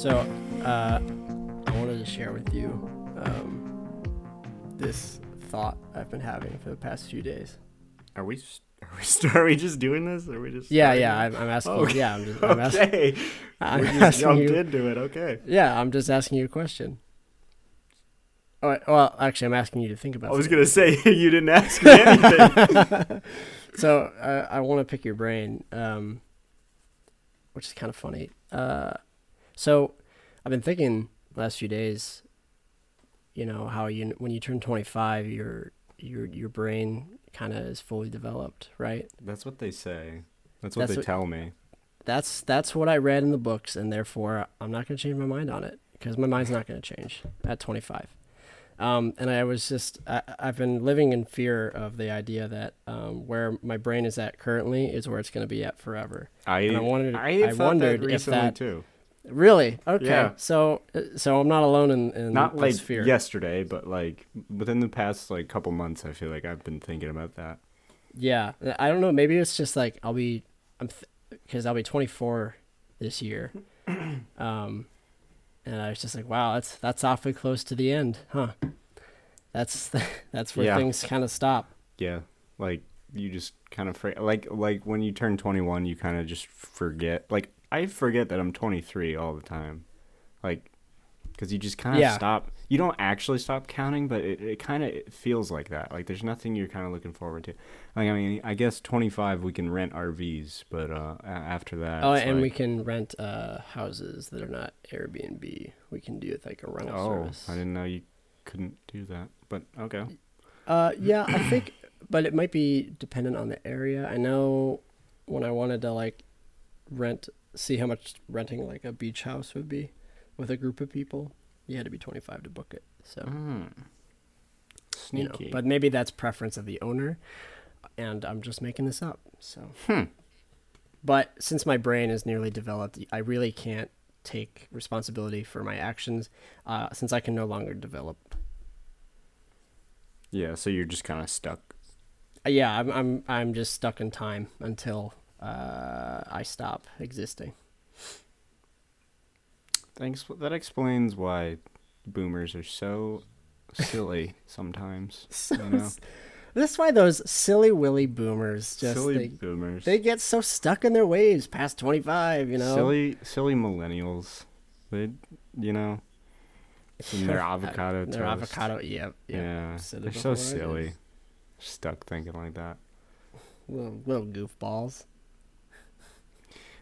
So, uh, I wanted to share with you um, this thought I've been having for the past few days. Are we? Are we? st- Are we just doing this? Are we just? Yeah, yeah. I'm, I'm asking. Okay. Yeah, I'm just. I'm asking. okay. I'm we just asking jumped you. into it. Okay. Yeah, I'm just asking you a question. Oh, well, actually, I'm asking you to think about. I was gonna say you didn't ask me anything. so uh, I want to pick your brain, um, which is kind of funny. Uh, so I've been thinking last few days, you know, how you when you turn 25, your your your brain kind of is fully developed, right? That's what they say. That's what That's they what- tell me. That's that's what I read in the books, and therefore I'm not going to change my mind on it because my mind's not going to change at 25. Um, and I was just I, I've been living in fear of the idea that um, where my brain is at currently is where it's going to be at forever. I And I wondered- I, I wondered that if that- too. Really? Okay. Yeah. So so I'm not alone in, in Not like yesterday, but like within the past like couple months, I feel like I've been thinking about that. Yeah. I don't know. Maybe it's just like I'll be I'm because I'll be 24 this year. Um, and I was just like, wow, that's that's awfully close to the end, huh? That's that's where Yeah. things kind of stop. Yeah, like you just kind of fra- like like when you turn 21, you kind of just forget. Like I forget that I'm 23 all the time, like because you just kind of Yeah. stop. You don't actually stop counting, but it, it kind of feels like that. Like there's nothing you're kind of looking forward to. Like I mean, I guess 25 we can rent RVs, but uh after that, oh, and we can rent uh, houses that are not Airbnb. We can do it like a rental Oh, service. I didn't know you couldn't do that. But okay. Uh, yeah, I think, but it might be dependent on the area. I know when I wanted to like rent, see how much renting like a beach house would be with a group of people, you had to be 25 to book it. So, Mm. you know, Sneaky. but maybe that's preference of the owner, and I'm just making this up. So, Hmm. but since my brain is nearly developed, I really can't take responsibility for my actions, uh, since I can no longer develop yeah, so you're just kind of stuck. Uh, yeah, I'm I'm I'm just stuck in time until uh, I stop existing. Thanks. That explains why boomers are so silly sometimes. So you know? That's why those silly willy boomers just silly they, boomers. they get so stuck in their ways past 25, you know. Silly, silly millennials. They, you know, and their avocado Their avocado, yep, yep. Yeah, they're so before I did. silly. Stuck thinking like that. Little, little goofballs.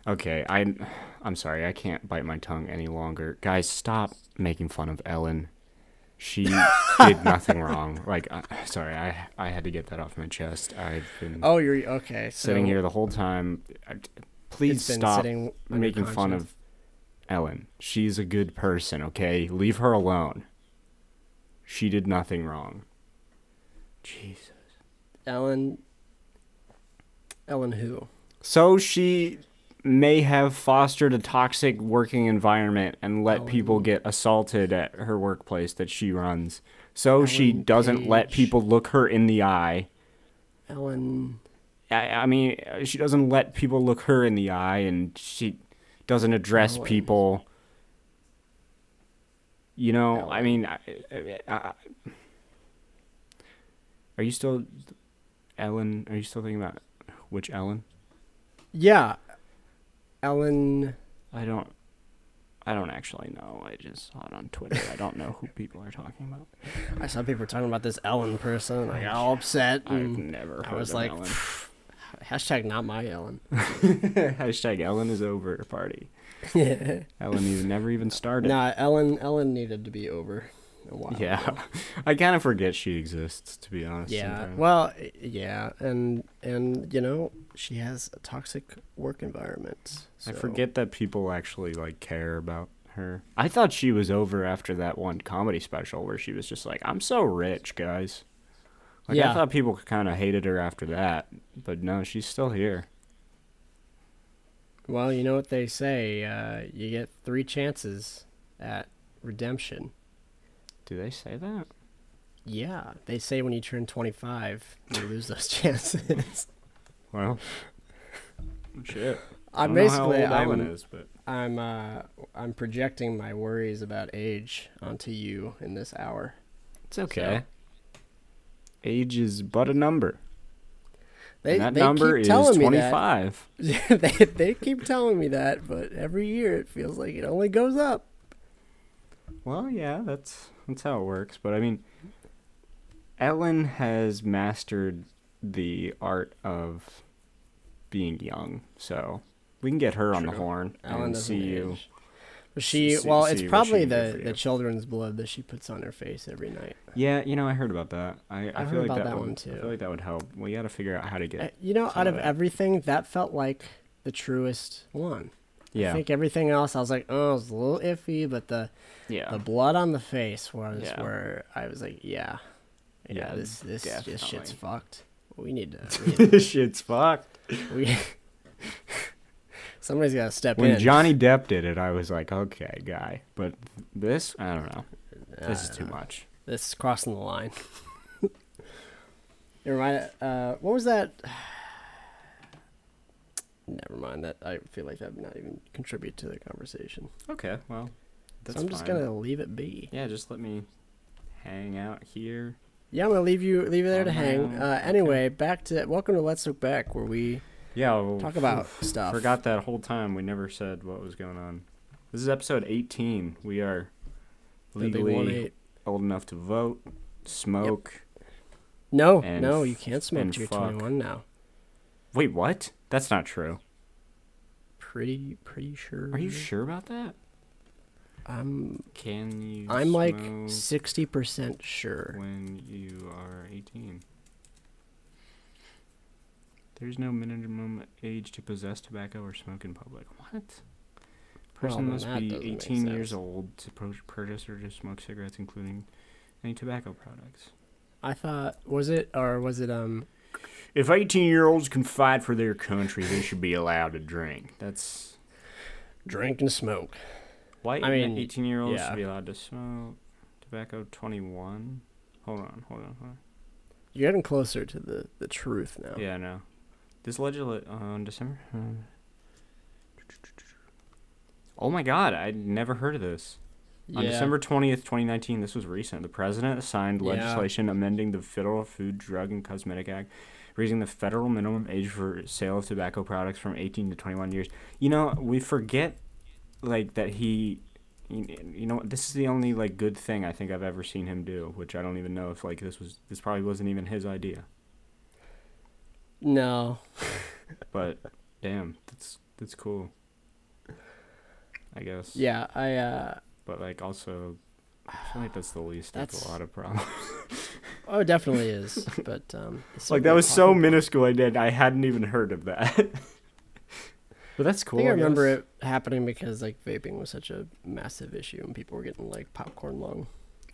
Okay, I, I'm sorry. I can't bite my tongue any longer. Guys, stop making fun of Ellen. She did nothing wrong. Like, uh, sorry, I I had to get that off my chest. I've been Oh, you're okay. So sitting here the whole time. Please stop sitting on your making fun of Ellen. She's a good person, okay? Leave her alone. She did nothing wrong. Jesus. Ellen. Ellen who? So she may have fostered a toxic working environment and let oh, people Ellen. get assaulted at her workplace that she runs. So she doesn't let people look her in the eye. Ellen. I, I mean, she doesn't let people look her in the eye, and she doesn't address Ellen. people. You know, I mean, I, I, I, are you still Ellen? Are you still thinking about which Ellen? Yeah. Ellen. I don't. I don't actually know. I just saw it on Twitter. I don't know who people are talking about. I saw people talking about this Ellen person. I got all upset. I've never heard I was of like, Ellen. hashtag not my Ellen. Hashtag Ellen is over party. yeah. Ellen has never even started. Nah, Ellen. Ellen needed to be over Yeah. I kind of forget she exists, to be honest. Yeah. sometimes. Well, yeah, and and you know she has a toxic work environment. I forget that people actually like care about her. I thought she was over after that one comedy special where she was just like, "I'm so rich, guys." Like Yeah. I thought people kind of hated her after that, but no, she's still here. Well, you know what they say. Uh, you get three chances at redemption. Do they say that? Yeah, they say when you turn 25, you lose those chances. Well, shit. I I'm don't know how basically I'm, is, but I'm uh, I'm projecting my worries about age onto you in this hour. It's okay. Age is but a number. They, and that they number keep is telling me 25. that. they they keep telling me that, but every year it feels like it only goes up. Well, yeah, that's that's how it works. But I mean, Ellen has mastered the art of being young, so we can get her on the horn Ellen and see you. age. She, see- well, it's probably the the children's blood that she puts on her face every night. Yeah, you know, I heard about that. I, I I feel heard like about that, that would, one, I too. feel like that would help. We got to figure out how to Uh, get. You know, out of of everything, that felt like the truest one. I Yeah, think everything else, I was like, oh, it's a little iffy, but the yeah, the blood on the face was Yeah. where I was like, yeah, yeah, Yeah, this this just shit's fucked. We need to. We, need shit's fucked. we somebody's got to step When in. When Johnny Depp did it, I was like, okay, guy. But this, I don't know. This is too much. This is crossing the line. it reminded. Uh, what was that? Never mind. That I feel like that would not even contribute to the conversation. Okay, well, that's so I'm just fine. gonna leave it be. Yeah, just let me hang out here. Yeah, I'm gonna leave you leave you there to hang. Uh, okay. anyway, back to welcome to Let's Look Back, where we Yeah, well, talk about oof, stuff. Forgot that whole time. We never said what was going on. This is episode 18. We are the big one legally old enough to vote, smoke. No, no, you can't smoke you're fuck. 21 now. Wait, what? That's not true. Pretty, pretty sure. Are you sure about that? I'm, Can you? I'm like smoke 60% sure. when you are 18. There's no minimum age to possess tobacco or smoke in public. What? Person then must that be doesn't make 18 years sense. old to pro- purchase or to smoke cigarettes, including any tobacco products. I thought was it or was it um If 18 year olds can fight for their country, they should be allowed to drink. That's drink and smoke? why I mean, 18 year olds yeah. should be allowed to smoke tobacco. 21. Hold on, hold on, hold on. You're getting closer to the the truth now. Yeah, no. This legislate on December. uh, Oh my God! I'd never heard of this. On December twentieth, twenty nineteen, this was recent. The president signed Yeah. legislation amending the Federal Food, Drug, and Cosmetic Act, raising the federal minimum age for sale of tobacco products from eighteen to twenty-one years. You know, we forget, like that he. You know, this is the only like good thing I think I've ever seen him do, which I don't even know if like this was this probably wasn't even his idea. No. But damn, that's that's cool. I guess. Yeah, I uh But like also, I feel like that's the least of That's- a lot of problems. oh it definitely is, but um it's like that was so possible. minuscule. I did. I hadn't even heard of that. but that's I cool. think I remember it happening because like vaping was such a massive issue and people were getting like popcorn lung.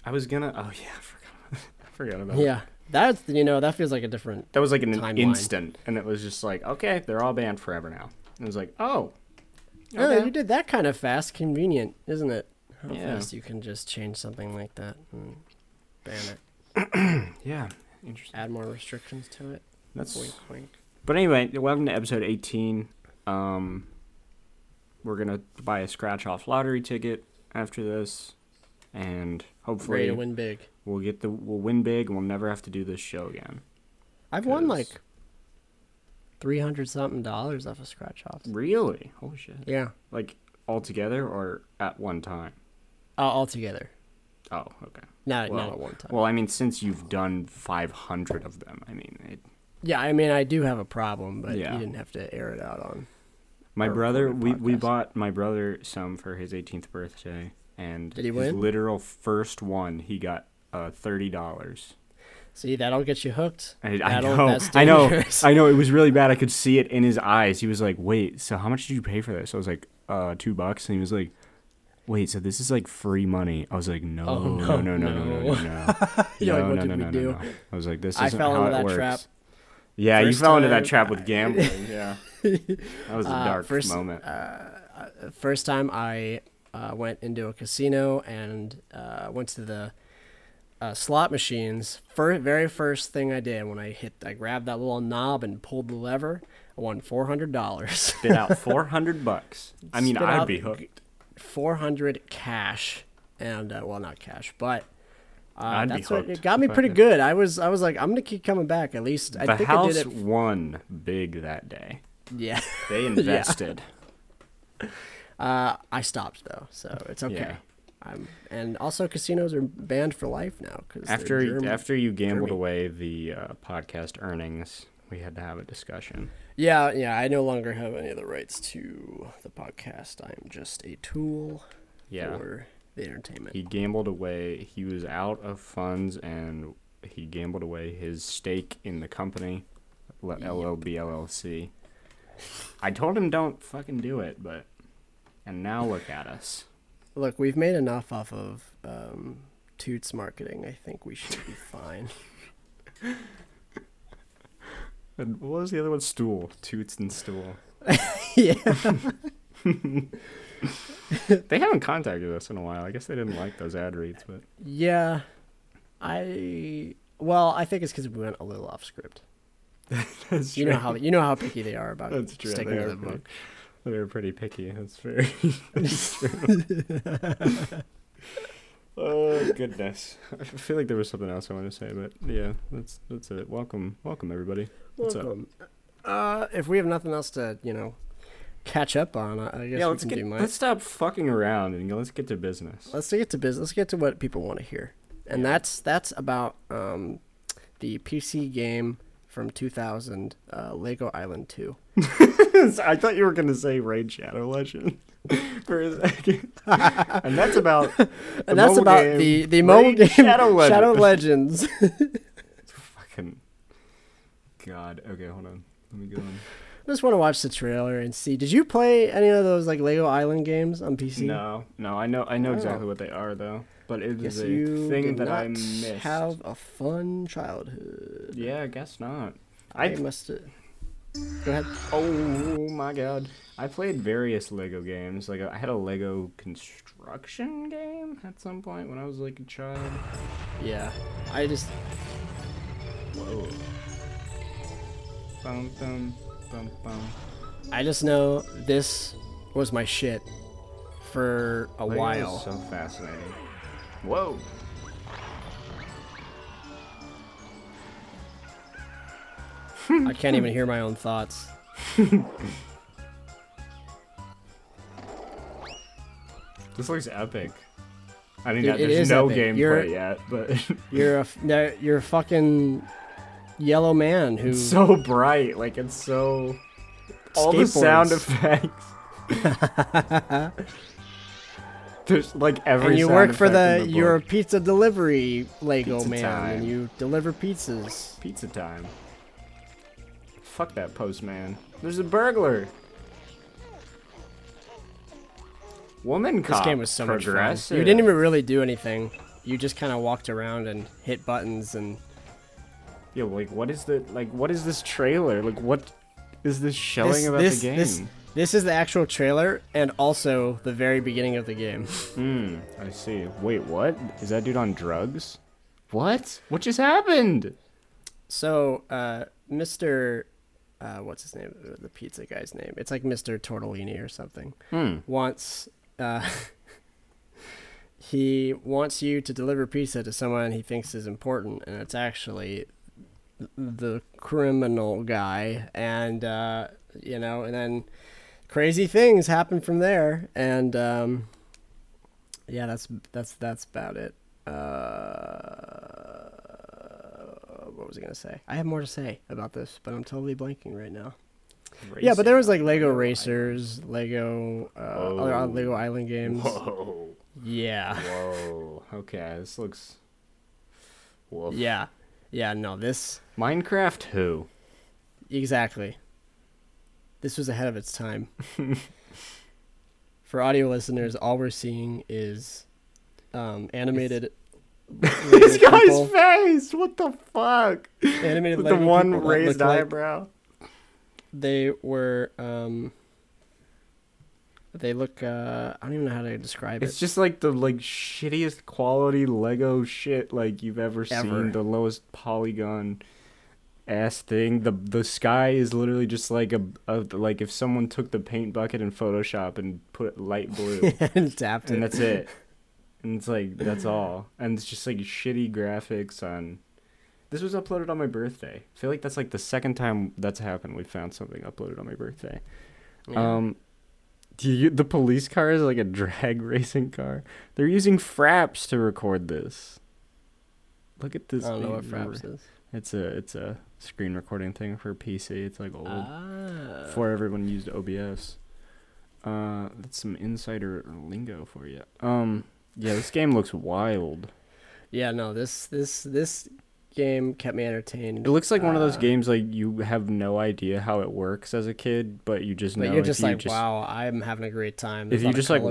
I was gonna. Oh yeah, I forgot. I forgot about. that. Yeah. That's you know, that feels like a different That was like an Timeline. instant, and it was just like, okay, they're all banned forever now. And it was like, oh, Oh, you did that kind of fast. Convenient, isn't it? How Yeah. fast you can just change something like that and ban it. yeah, interesting. Add more restrictions to it. That's Wink, wink. But anyway, welcome to episode 18. Um, we're gonna buy a scratch off lottery ticket after this, and Ready hopefully to win big. we'll get the we'll win big, and we'll never have to do this show again. I've won like three hundred something dollars off of scratch off. Really? Holy shit! Yeah, Like all together or at one time? uh, all together. Oh, okay. Not Well- not at one time. Well, I mean, since you've done 500 of them, I mean, it, yeah, I mean I do have a problem, but Yeah. you didn't have to air it out on. my brother, we, we bought my brother some for his 18th birthday, and Did he his win? literal first one, he got uh, thirty dollars. See, that'll get you hooked. I, I That'll- know, I know. I know. It was really bad. I could see it in his eyes. He was like, "Wait, so how much did you pay for this?" I was like, "Uh, two bucks." And he was like, wait, so this is like free money. I was like, no, oh, no, no, no, no, no, no, no. no, You're like, no, no, no, no, no. I was like, this isn't how into it that works. trap. Yeah, first you fell time, into that trap with gambling. yeah, that was a uh, dark first, moment. Uh, uh, first time I uh, went into a casino and uh, went to the uh, slot machines. First, very first thing I did when I hit, I grabbed that little knob and pulled the lever. I won four hundred dollars. Spit out four hundred bucks. I mean, Spit I'd out, be hooked. Four hundred cash, and uh, well, not cash, but. Uh, that's what it got me if I pretty good. I was I was like I'm gonna keep coming back at least. I the think house I did it. won big that day. Yeah, They invested. uh, I stopped though, so it's okay. Yeah. I'm, and also casinos are banned for life now because After after you gambled German. away the uh, podcast earnings, we had to have a discussion. Yeah, yeah. I no longer have any of the rights to the podcast. I am just a tool Yeah. for the entertainment. He gambled away. He was out of funds, and he gambled away his stake in the company, L- LLB LLC. I told him don't fucking do it, but and now look at us. Look, we've made enough off of um, Toots marketing. I think we should be fine. And what was the other one? Stool, toots and stool. yeah. They haven't contacted us in a while. I guess they didn't like those ad reads, but Yeah. I well, I think it's because we went a little off script. that's You know how you know how picky they are about That's true. sticking They to the pretty- book. They're pretty picky. That's very. that's true. oh goodness! I feel like there was something else I wanted to say, but yeah, that's that's it. Welcome, welcome everybody. What's up? Welcome. Uh, if we have nothing else to, you know, catch up on, I guess Yeah, let's can get let's stop fucking around and let's get to business. let's get to business. Let's get to what people want to hear, and Yeah. that's that's about um, the PC game from 2000, uh, Lego Island 2. I thought you were gonna say Raid Shadow Legend for a second, and that's about the and that's mobile about game the the mobile Raid game Shadow Legend. Shadow Legends. God. Okay, hold on. Let me go on. I just want to watch the trailer and see. Did you play any of those like Lego Island games on PC? No, no, I know, I know Oh. exactly what they are though, but it Guess is a thing that I missed. have a fun childhood. Yeah, I guess not. I, I must. Go ahead. oh my god, I played various Lego games. Like I had a Lego construction game at some point when I was like a child. Yeah, I just Whoa. Bum bum bum bum. I just know this was my shit for a Lego is while. So fascinating. Whoa. I can't even hear my own thoughts. This looks epic. I mean, Dude, it there's no epic. gameplay You're- yet, but You're a f- no, you're a fucking yellow man who it's so bright. Like it's so. All the sound effects. There's like every. and you work for the the you're a pizza delivery Lego Pizza man time. and you deliver pizzas. pizza time. Fuck that postman. There's a burglar. Woman This game was so much fun. You didn't even really do anything. You just kind of walked around and hit buttons and Yo, like what is the like what is this trailer? Like what is this showing this, about this, the game? this this is the actual trailer and also the very beginning of the game. Hmm, I see. Wait, what? Is that dude on drugs? What? What just happened? So, uh, Mr. Uh, what's his name? The pizza guy's name. It's like Mr. Tortellini or something. Hmm. Wants. Uh, he wants you to deliver pizza to someone he thinks is important, and it's actually the criminal guy. And uh, you know, and then crazy things happen from there. And um, yeah, that's that's that's about it. Uh, what was I gonna say? I have more to say about this, but I'm totally blanking right now. Yeah, but there was like Lego Racers, Lego, uh, other. Lego Island games. Whoa. Yeah, Whoa. Okay, this looks. Woof. yeah, yeah. No, this Minecraft who? exactly. This was ahead of its time. For audio listeners, all we're seeing is um, animated. this guy's people- face! What the fuck? animated With the one raised look like eyebrow. They were um, They look. Uh, I don't even know how to describe it. It's just like the like shittiest quality Lego shit like you've ever, Ever. seen. The lowest polygon ass thing. The the sky is literally just like a, a like if someone took the paint bucket in Photoshop and put light blue and tapped it. and that's it. And it's like that's all. And it's just like shitty graphics on this was uploaded on my birthday. I feel like that's like the second time that's happened. We found something uploaded on my birthday. Yeah. Um, do you, the police car is like a drag racing car. They're using Fraps to record this. Look at this. I don't know what. Fraps is. It's a it's a screen recording thing for PC. It's like old. Ah. Before everyone used OBS. Uh, that's some insider lingo for you. Um, yeah, this game looks wild. Yeah, no, this this this game kept me entertained. It looks like one of those Uh, games like you have no idea how it works as a kid, but you just But know you're just you like, just wow, I'm having a great time. If There's a you just, like,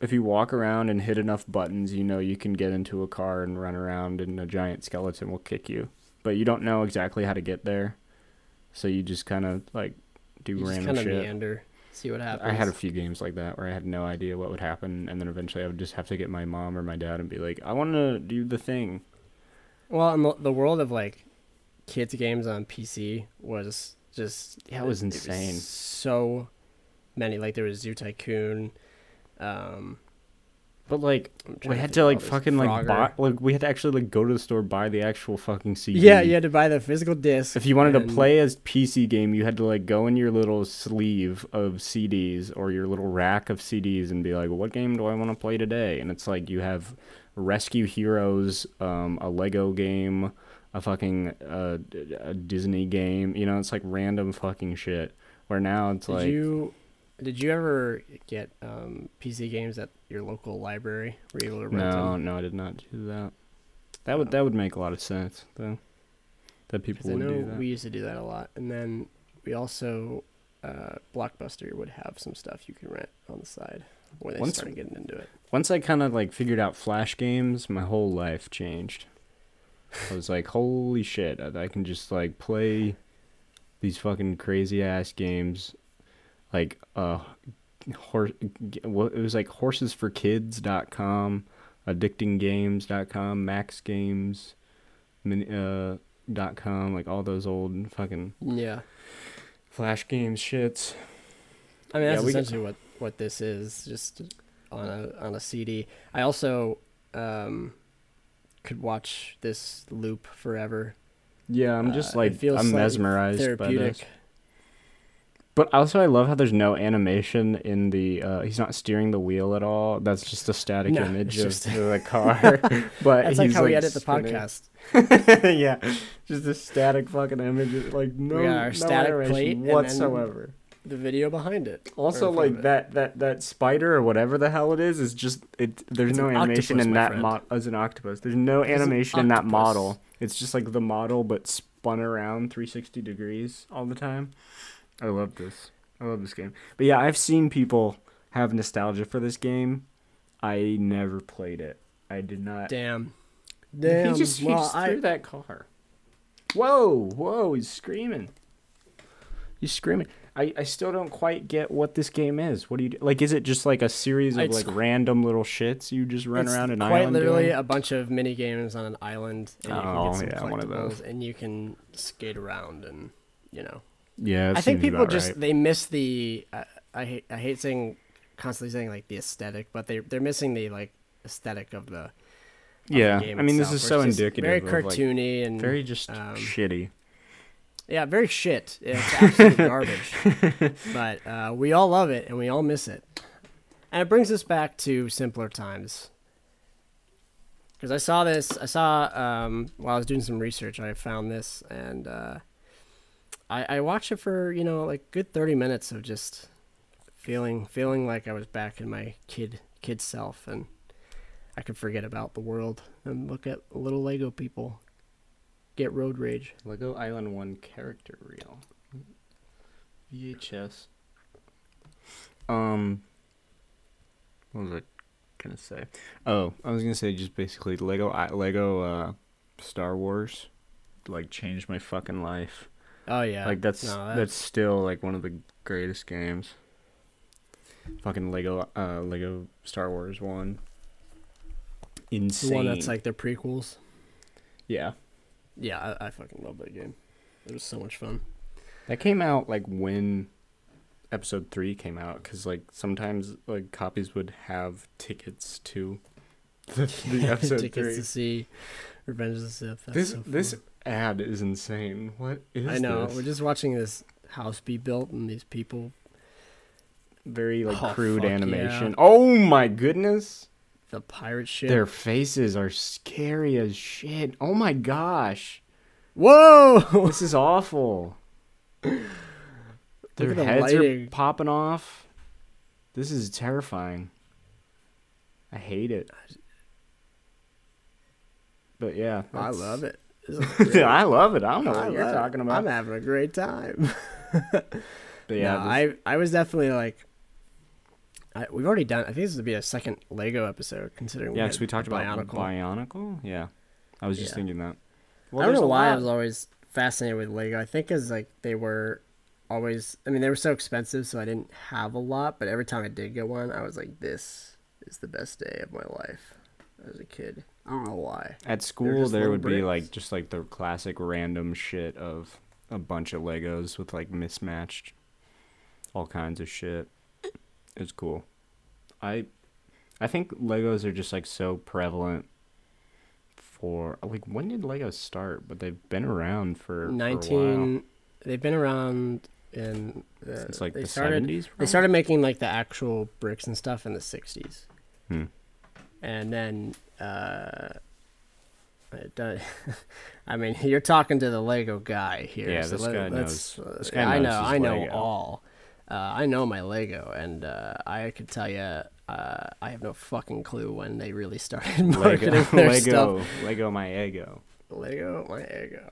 if you walk around and hit enough buttons, you know you can get into a car and run around and a giant skeleton will kick you. But you don't know exactly how to get there. So you just kind of like do you random of shit. meander, see what happens. I had a few games like that where I had no idea what would happen and then eventually I would just have to get my mom or my dad and be like, "I want to do the thing." Well, in the, the world of like kids games on PC was just Yeah, it was insane. so many. Like there was Zoo Tycoon. Um, But like we had to like fucking like buy like we had to actually like go to the store buy the actual fucking CD. Yeah, you had to buy the physical disc. If you wanted and- to play a PC game, you had to like go in your little sleeve of CDs or your little rack of CDs and be like, "What game do I want to play today?" And it's like you have Rescue Heroes, um, a Lego game, a fucking uh, a Disney game. You know, it's like random fucking shit. Where now it's Did like you did you ever get um, PC games at your local library? Were you able to rent no, them? no, I did not do that. That would that would make a lot of sense though. That people would know do that. we used to do that a lot, and then we also uh, Blockbuster would have some stuff you could rent on the side when they Once- started getting into it. Once I kind of like figured out flash games, my whole life changed. I was like, holy shit, I, I can just like play these fucking crazy ass games, like uh, horse. What it was like horsesforkids.com, addictinggames.com, Max Games, min, uh, dot com, like all those old fucking Yeah, flash games shits. I mean Yeah, that's we got- essentially what what this is, just on a on a CD. I also um, could watch this loop forever. Yeah, I'm just Uh, like feels I'm mesmerized by this. But also, I love how there's no animation in the. Uh, he's not steering the wheel at all. That's just a static No, image of just- the car. but That's like how we edit the spinning. podcast. yeah, just a static fucking image. Like no, no static animation plate and then- whatsoever. The video behind it. Also, in front of like it. that that that spider or whatever the hell it is is just it. There's It's no an animation octopus, in that as oh, an octopus. There's no It's an animation in that model. It's just like the model, but spun around 360 degrees all the time. I love this. I love this game. But yeah, I've seen people have nostalgia for this game. I never played it. I did not. Damn. Damn. He just, he well, just I, threw that car. Whoa, whoa, he's screaming. He's screaming. I, I still don't quite get what this game is. What do you do? like? Is it just like a series of It's- like random little shits you just run around an quite island? Quite literally doing? a bunch of mini games on an island, and you Oh, can get some yeah, one of those. and you can skate around, and you know. yeah, I think people just right. they miss the. I I hate I hate saying constantly saying like the aesthetic, but they they're missing the like aesthetic of the. of the yeah. game I mean, this is so indicative. Very of, like, cartoony and very just um, shitty. Yeah, very shit. It's absolute garbage. But uh, we all love it and we all miss it. And it brings us back to simpler times. Because I saw this, I saw um, while I was doing some research, I found this, and uh, I, I watched it for you know like good thirty minutes of just feeling feeling like I was back in my kid kid self, and I could forget about the world and look at little Lego people get road rage. Lego Island One character reel. VHS. Um. What was I gonna say? Oh, I was gonna say just basically Lego I- Lego uh, Star Wars, like changed my fucking life. Oh yeah, like that's No, that's still like one of the greatest games. Fucking Lego, uh, Lego Star Wars one. Insane. The one that's like the prequels. yeah, Yeah, I, I fucking love that game. It was so much fun. that came out like when episode three came out, because like sometimes like copies would have tickets to the, the episode Tickets three. to see Revenge of the Sith. That's This so this ad is insane. What is I know. this? We're just watching this house be built and these people. very like Oh, crude animation. yeah. Oh my goodness. The pirate ship. Their faces are scary as shit. Oh my gosh. Whoa! This is awful. Their the heads lighting. are popping off. This is terrifying. I hate it. But yeah, I love it. I love it. I don't know what you're talking about. I'm having a great time. but yeah, no, this- I I was definitely like. I, we've already done. I think this would be a second Lego episode, considering. yeah, we, because had we talked about Bionicle. Bionicle. Yeah, I was just Yeah. thinking that. I don't know a why I was always fascinated with Lego. I think because like they were always. I mean, they were so expensive, so I didn't have a lot. But every time I did get one, I was like, "This is the best day of my life." As a kid, I don't know why. At school, there little would be like just like the classic random shit of a bunch of Legos with like mismatched, all kinds of shit. It's cool. I, I think Legos are just like so prevalent. For like, when did Legos start? But they've been around for for. Nineteen. They've been around in. Uh, Since like the seventies. They started making like the actual bricks and stuff in the '60s. Hmm. and then uh it does, I mean, you're talking to the Lego guy here. Yeah, so this let- guy let's- knows- this guy I know, I know Lego. all. Uh, I know my Lego, and uh, I could tell you, uh, I have no fucking clue when they really started marketing Lego, their Lego, stuff. Lego, my ego. Lego, my Lego.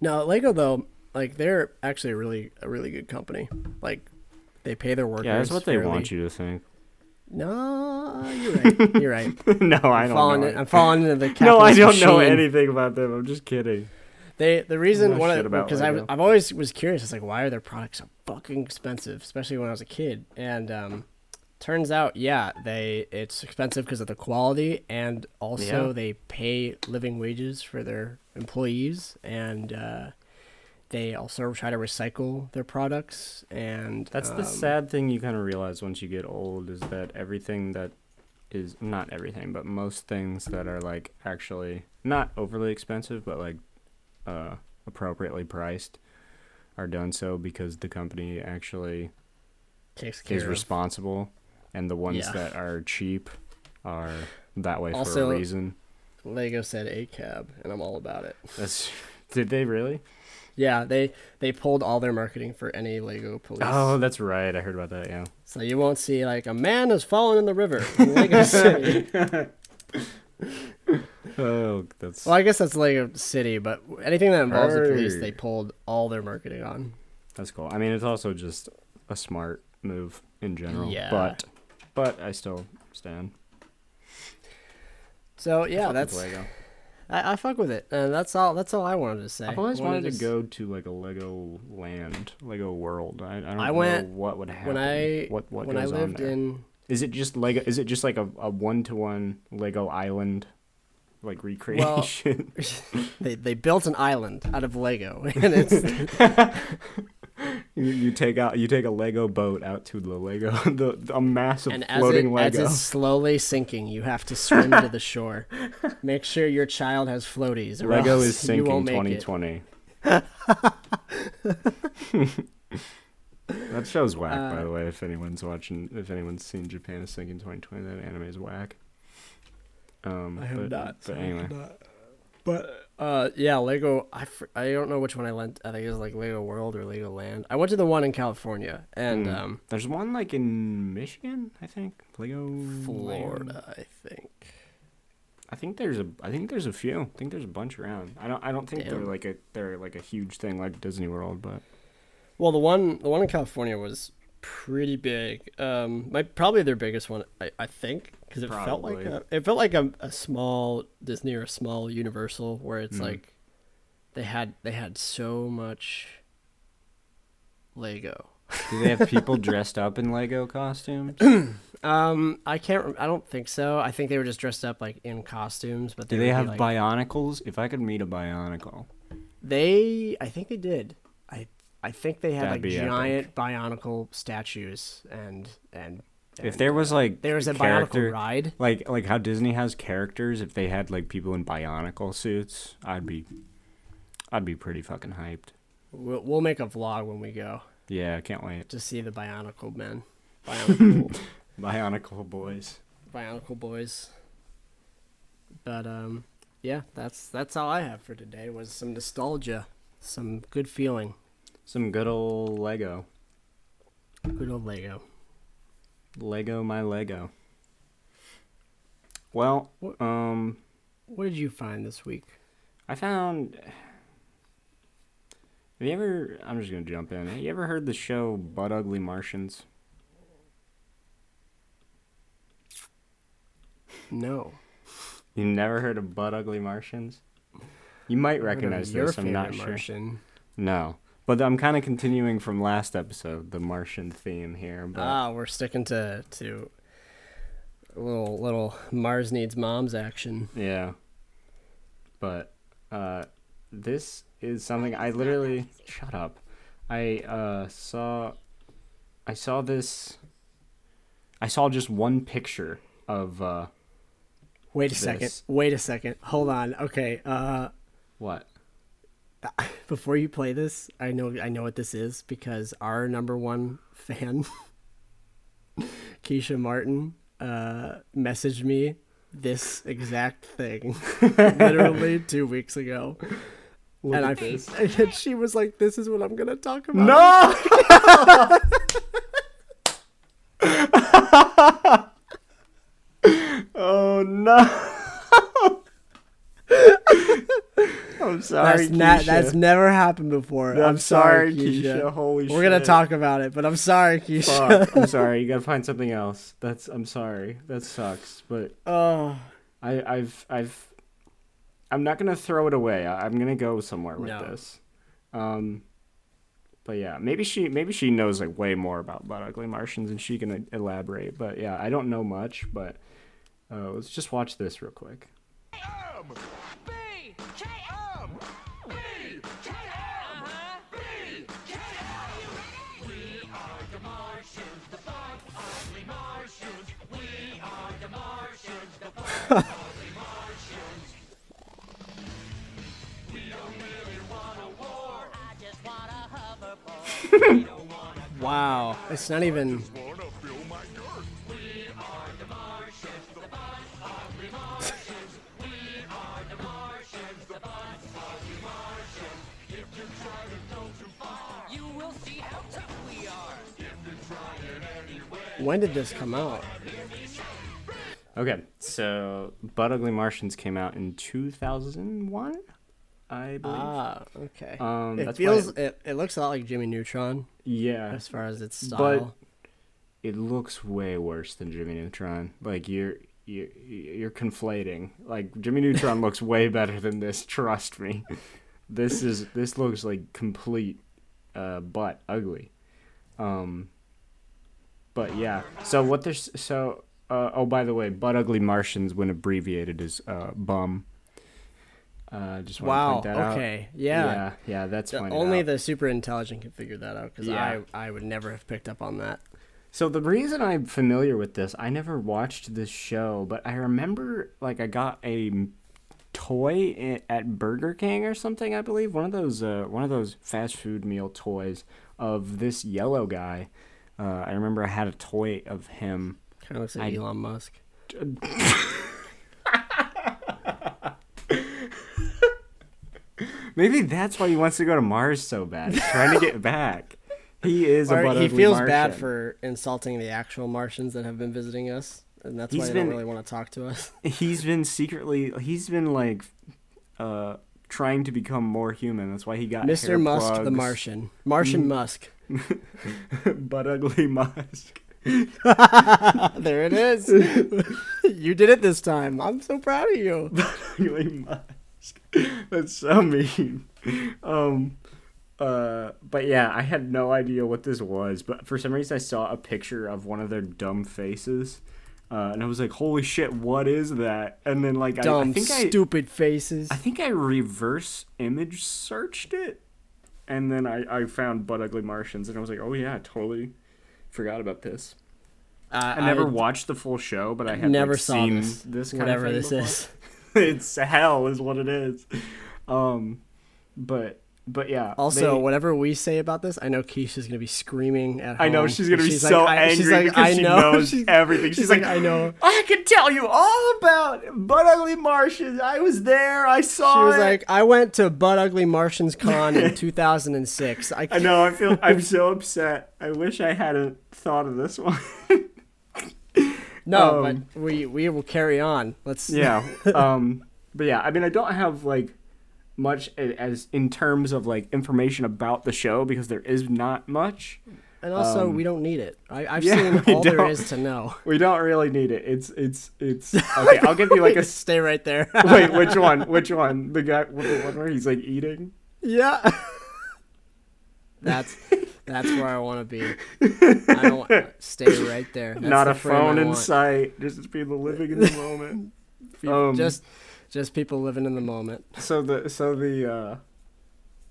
No, Lego though, like they're actually a really a really good company. Like they pay their workers. Yeah, that's what they fairly. want you to think. No, you're right. You're right. no, I don't falling. know. in- I'm falling into the no, I don't know anything about them. I'm just kidding. They the reason one of because I I've always was curious. It's like why are their products so fucking expensive, especially when I was a kid. And um, turns out, yeah, they it's expensive because of the quality, and also Yeah. they pay living wages for their employees, and uh, they also try to recycle their products. And That's the um, sad thing you kind of realize once you get old is that everything that is not everything, but most things that are like actually not overly expensive, but like uh, appropriately priced are done so because the company actually takes care is of. responsible, and the ones Yeah. that are cheap are that way for a reason. Lego said a cab, and I'm all about it. That's did they really? Yeah, they they pulled all their marketing for any Lego police. Oh, that's right. I heard about that. Yeah. So you won't see like a man has fallen in the river in Lego City. Oh, that's well, I guess that's Lego City, but anything that involves the police, they pulled all their marketing on. That's cool. I mean, it's also just a smart move in general. Yeah. But but I still stand. So yeah, fuck with that's Lego. I, I fuck with it, and that's all. That's all I wanted to say. I've always I wanted wanted to s- go to like a Lego land, Lego world. I, I don't I know went- what would happen. when I what what when I goes on lived there. in. Is it just Lego? Is it just like a a one to one Lego island, like recreation? Well, They they built an island out of Lego, and it's you, you take out you take a Lego boat out to the Lego the a massive and as it floating as Lego. it's slowly sinking, you have to swim to the shore. Make sure your child has floaties. Lego is sinking won't make it. 2020. That show's whack, by Uh, the way. If anyone's watching, if anyone's seen Japan is sinking 2020, that anime is whack. Um, I have but, not. But anyway. But uh, yeah, Lego. I, fr- I don't know which one I went. I think it was like Lego World or Lego Land. I went to the one in California and Mm. um, there's one like in Michigan, I think. Lego Land. Florida. I think. I think there's a. I think there's a few. I think there's a bunch around. I don't. I don't think they're like a. They're like a huge thing like Disney World, but Well, the one the one in California was pretty big. Um, my probably their biggest one. I, I think because it felt like a, it felt like a, a small Disney or a small Universal where it's Mhm. like they had they had so much Lego Do they have people dressed up in Lego costumes? Um, I can't. I don't think so. I think they were just dressed up like in costumes. But Do they have like, bionicles? If I could meet a bionicle, They, I think they did. I, think they had That'd like be epic. giant bionicle statues and and. if there was like there was a character, bionicle ride. like like how Disney has characters, if they had like people in bionicle suits, I'd be, I'd be pretty fucking hyped. We'll, we'll make a vlog when we go Yeah, I can't wait. to see the bionicle men, bionicle, Bionicle boys. bionicle boys. But um, yeah, that's that's all I have for today. Was some nostalgia, some good feeling, Some good old Lego. good old Lego. Lego my Lego. Well, What- um, What did you find this week? I found. Have you ever? I'm just gonna jump in. Have you ever heard the show Butt Ugly Martians? No. You never heard of Butt Ugly Martians? You might recognize this. I'm not favorite sure. Martian. No, but I'm kind of continuing from last episode, the Martian theme here. But Ah, we're sticking to to little little Mars needs moms action. yeah, but uh, this is something I literally shut up. I uh, saw, I saw this. I saw just one picture of uh, Wait a second. Wait a second. Hold on. Okay. Uh, what? before you play this, I know I know what this is because our number one fan, Keisha Martin, uh, messaged me this exact thing literally two weeks ago. Look and I this. and she was like, "This is what I'm gonna talk about." No. oh no. I'm sorry, that's na- Keisha. that's never happened before. I'm, I'm, sorry, Keisha. Holy We're gonna talk about it, but I'm sorry, Keisha. Fuck. I'm sorry. You gotta find something else. That's. I'm sorry. That sucks. But oh I, I've, I've, I'm not gonna throw it away. I, I'm gonna go somewhere with No. this. Um, but yeah, maybe she, maybe she knows like way more about butt ugly Martians, and she can elaborate. But yeah, I don't know much. But uh, let's just watch this real quick. Wow, it's not even. When did this come out? Okay, so butt ugly Martians came out in 2001, I believe. Ah, okay. um, it that's feels. why- It, it looks a lot like Jimmy Neutron yeah, as far as its style, But- it looks way worse than Jimmy Neutron. Like you're you're you're conflating. Like Jimmy Neutron looks way better than this. Trust me. This is this looks like complete uh, butt ugly. Um. But yeah. So what there's so. Uh, oh, by the way, butt ugly Martians, when abbreviated, is uh, bum. Uh, just wow. point that out. Okay. Yeah. Yeah, yeah, that's The- only out. the super intelligent can figure that out because Yeah. I I would never have picked up on that. So the reason I'm familiar with this, I never watched this show, but I remember like I got a toy at Burger King or something, I believe, one of those uh, one of those fast food meal toys of this yellow guy. Uh, I remember I had a toy of him. Kind of looks like I- Elon Musk. Maybe that's why he wants to go to Mars so bad. He's trying to get back. He is a Or butt he ugly feels bad for insulting the actual Martians that have been visiting us, and that's why they been- don't really want to talk to us. he's been secretly he's been like uh trying to become more human that's why he got Mr. hair Musk, the. Martian, Martian Mm. Musk. but ugly musk there it is. you did it this time. I'm so proud of you. that's so mean um uh but yeah, I had no idea what this was. But for some reason, I saw a picture of one of their dumb faces, uh, and I was like, "Holy shit, what is that?" And then like I, I Dumb, think I stupid faces. I think I reverse image searched it, and then I, I found Butt Ugly Martians, and I was like, oh yeah, totally forgot about this. I, I never watched the full show, but I had never like, saw seen this. this, kind whatever of thing this before. is. it's hell, is what it is. Um, but but yeah. Also, they- whatever we say about this, I know Keisha's gonna be screaming at home. I know she's gonna be She's so like, I- angry she's like, because I she know. knows She's- everything. She's, She's like, like, I know. I can tell you all about Butt Ugly Martians. I was there. I saw. She was it." like, I went to Butt Ugly Martians Con in 2006. I, I know. I feel. I'm so upset. I wish I hadn't thought of this one. no, um, but we we will carry on. Let's. yeah. Um. But yeah, I mean, I don't have like much as in terms of like information about the show because there is not much. And also, Um, we don't need it. I, I've yeah, seen all there to know. We don't really need it. It's it's it's okay. I'll give you like a Stay right there. wait. Which one? Which one? The guy, the one where he's like eating. yeah. That's that's where I want to be. I don't want stay right there. That's not the a phone in sight. Just people living in the moment. Pe- um, just just people living in the moment. so the so the uh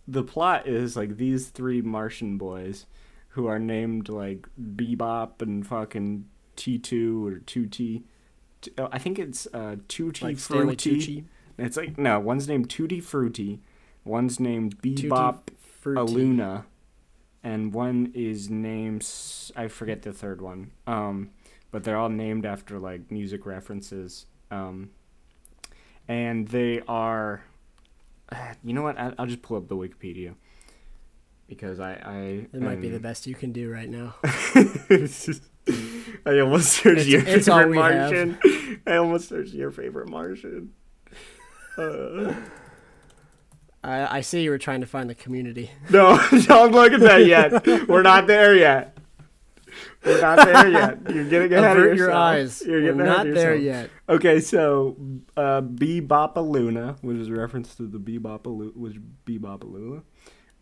the plot is like these three Martian boys who are named like Bebop and fucking T two or two T. oh, I think it's uh two T Like Fruity. It's like no, one's named Tutti Fruity, one's named Bebop Aluna, and one is named I forget the third one. Um, but they're all named after like music references. Um, and they are. You know what? I, I'll just pull up the Wikipedia because I I It might be the best you can do right now. I almost searched It's- your it's favorite we have. Martian. I almost searched your favorite Martian. Uh, I, I see you were trying to find the community. no, don't look at that yet. We're not there yet. We're not there yet. You're getting ahead Avert of your yourself. eyes. You're getting We're not there yet. Okay, so uh, Bebopaluna, which is a reference to the Bebopaluna, was Bebopaluna.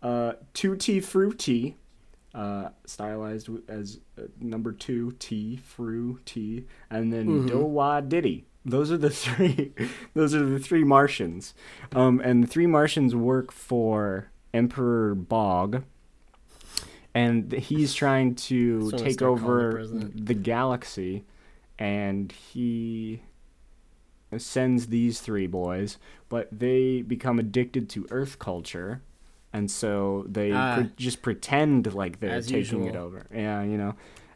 Uh, Tutti Frutti, uh, stylized as uh, number two T Fruity, and then Mhm. Dowa Diddy. Those are the three. those are the three Martians, um, and the three Martians work for Emperor Bog. And he's trying to Someone take the over the galaxy, and he sends these three boys, but they become addicted to Earth culture, and so they Ah. pre- just pretend like they're taking it over. Yeah, you know,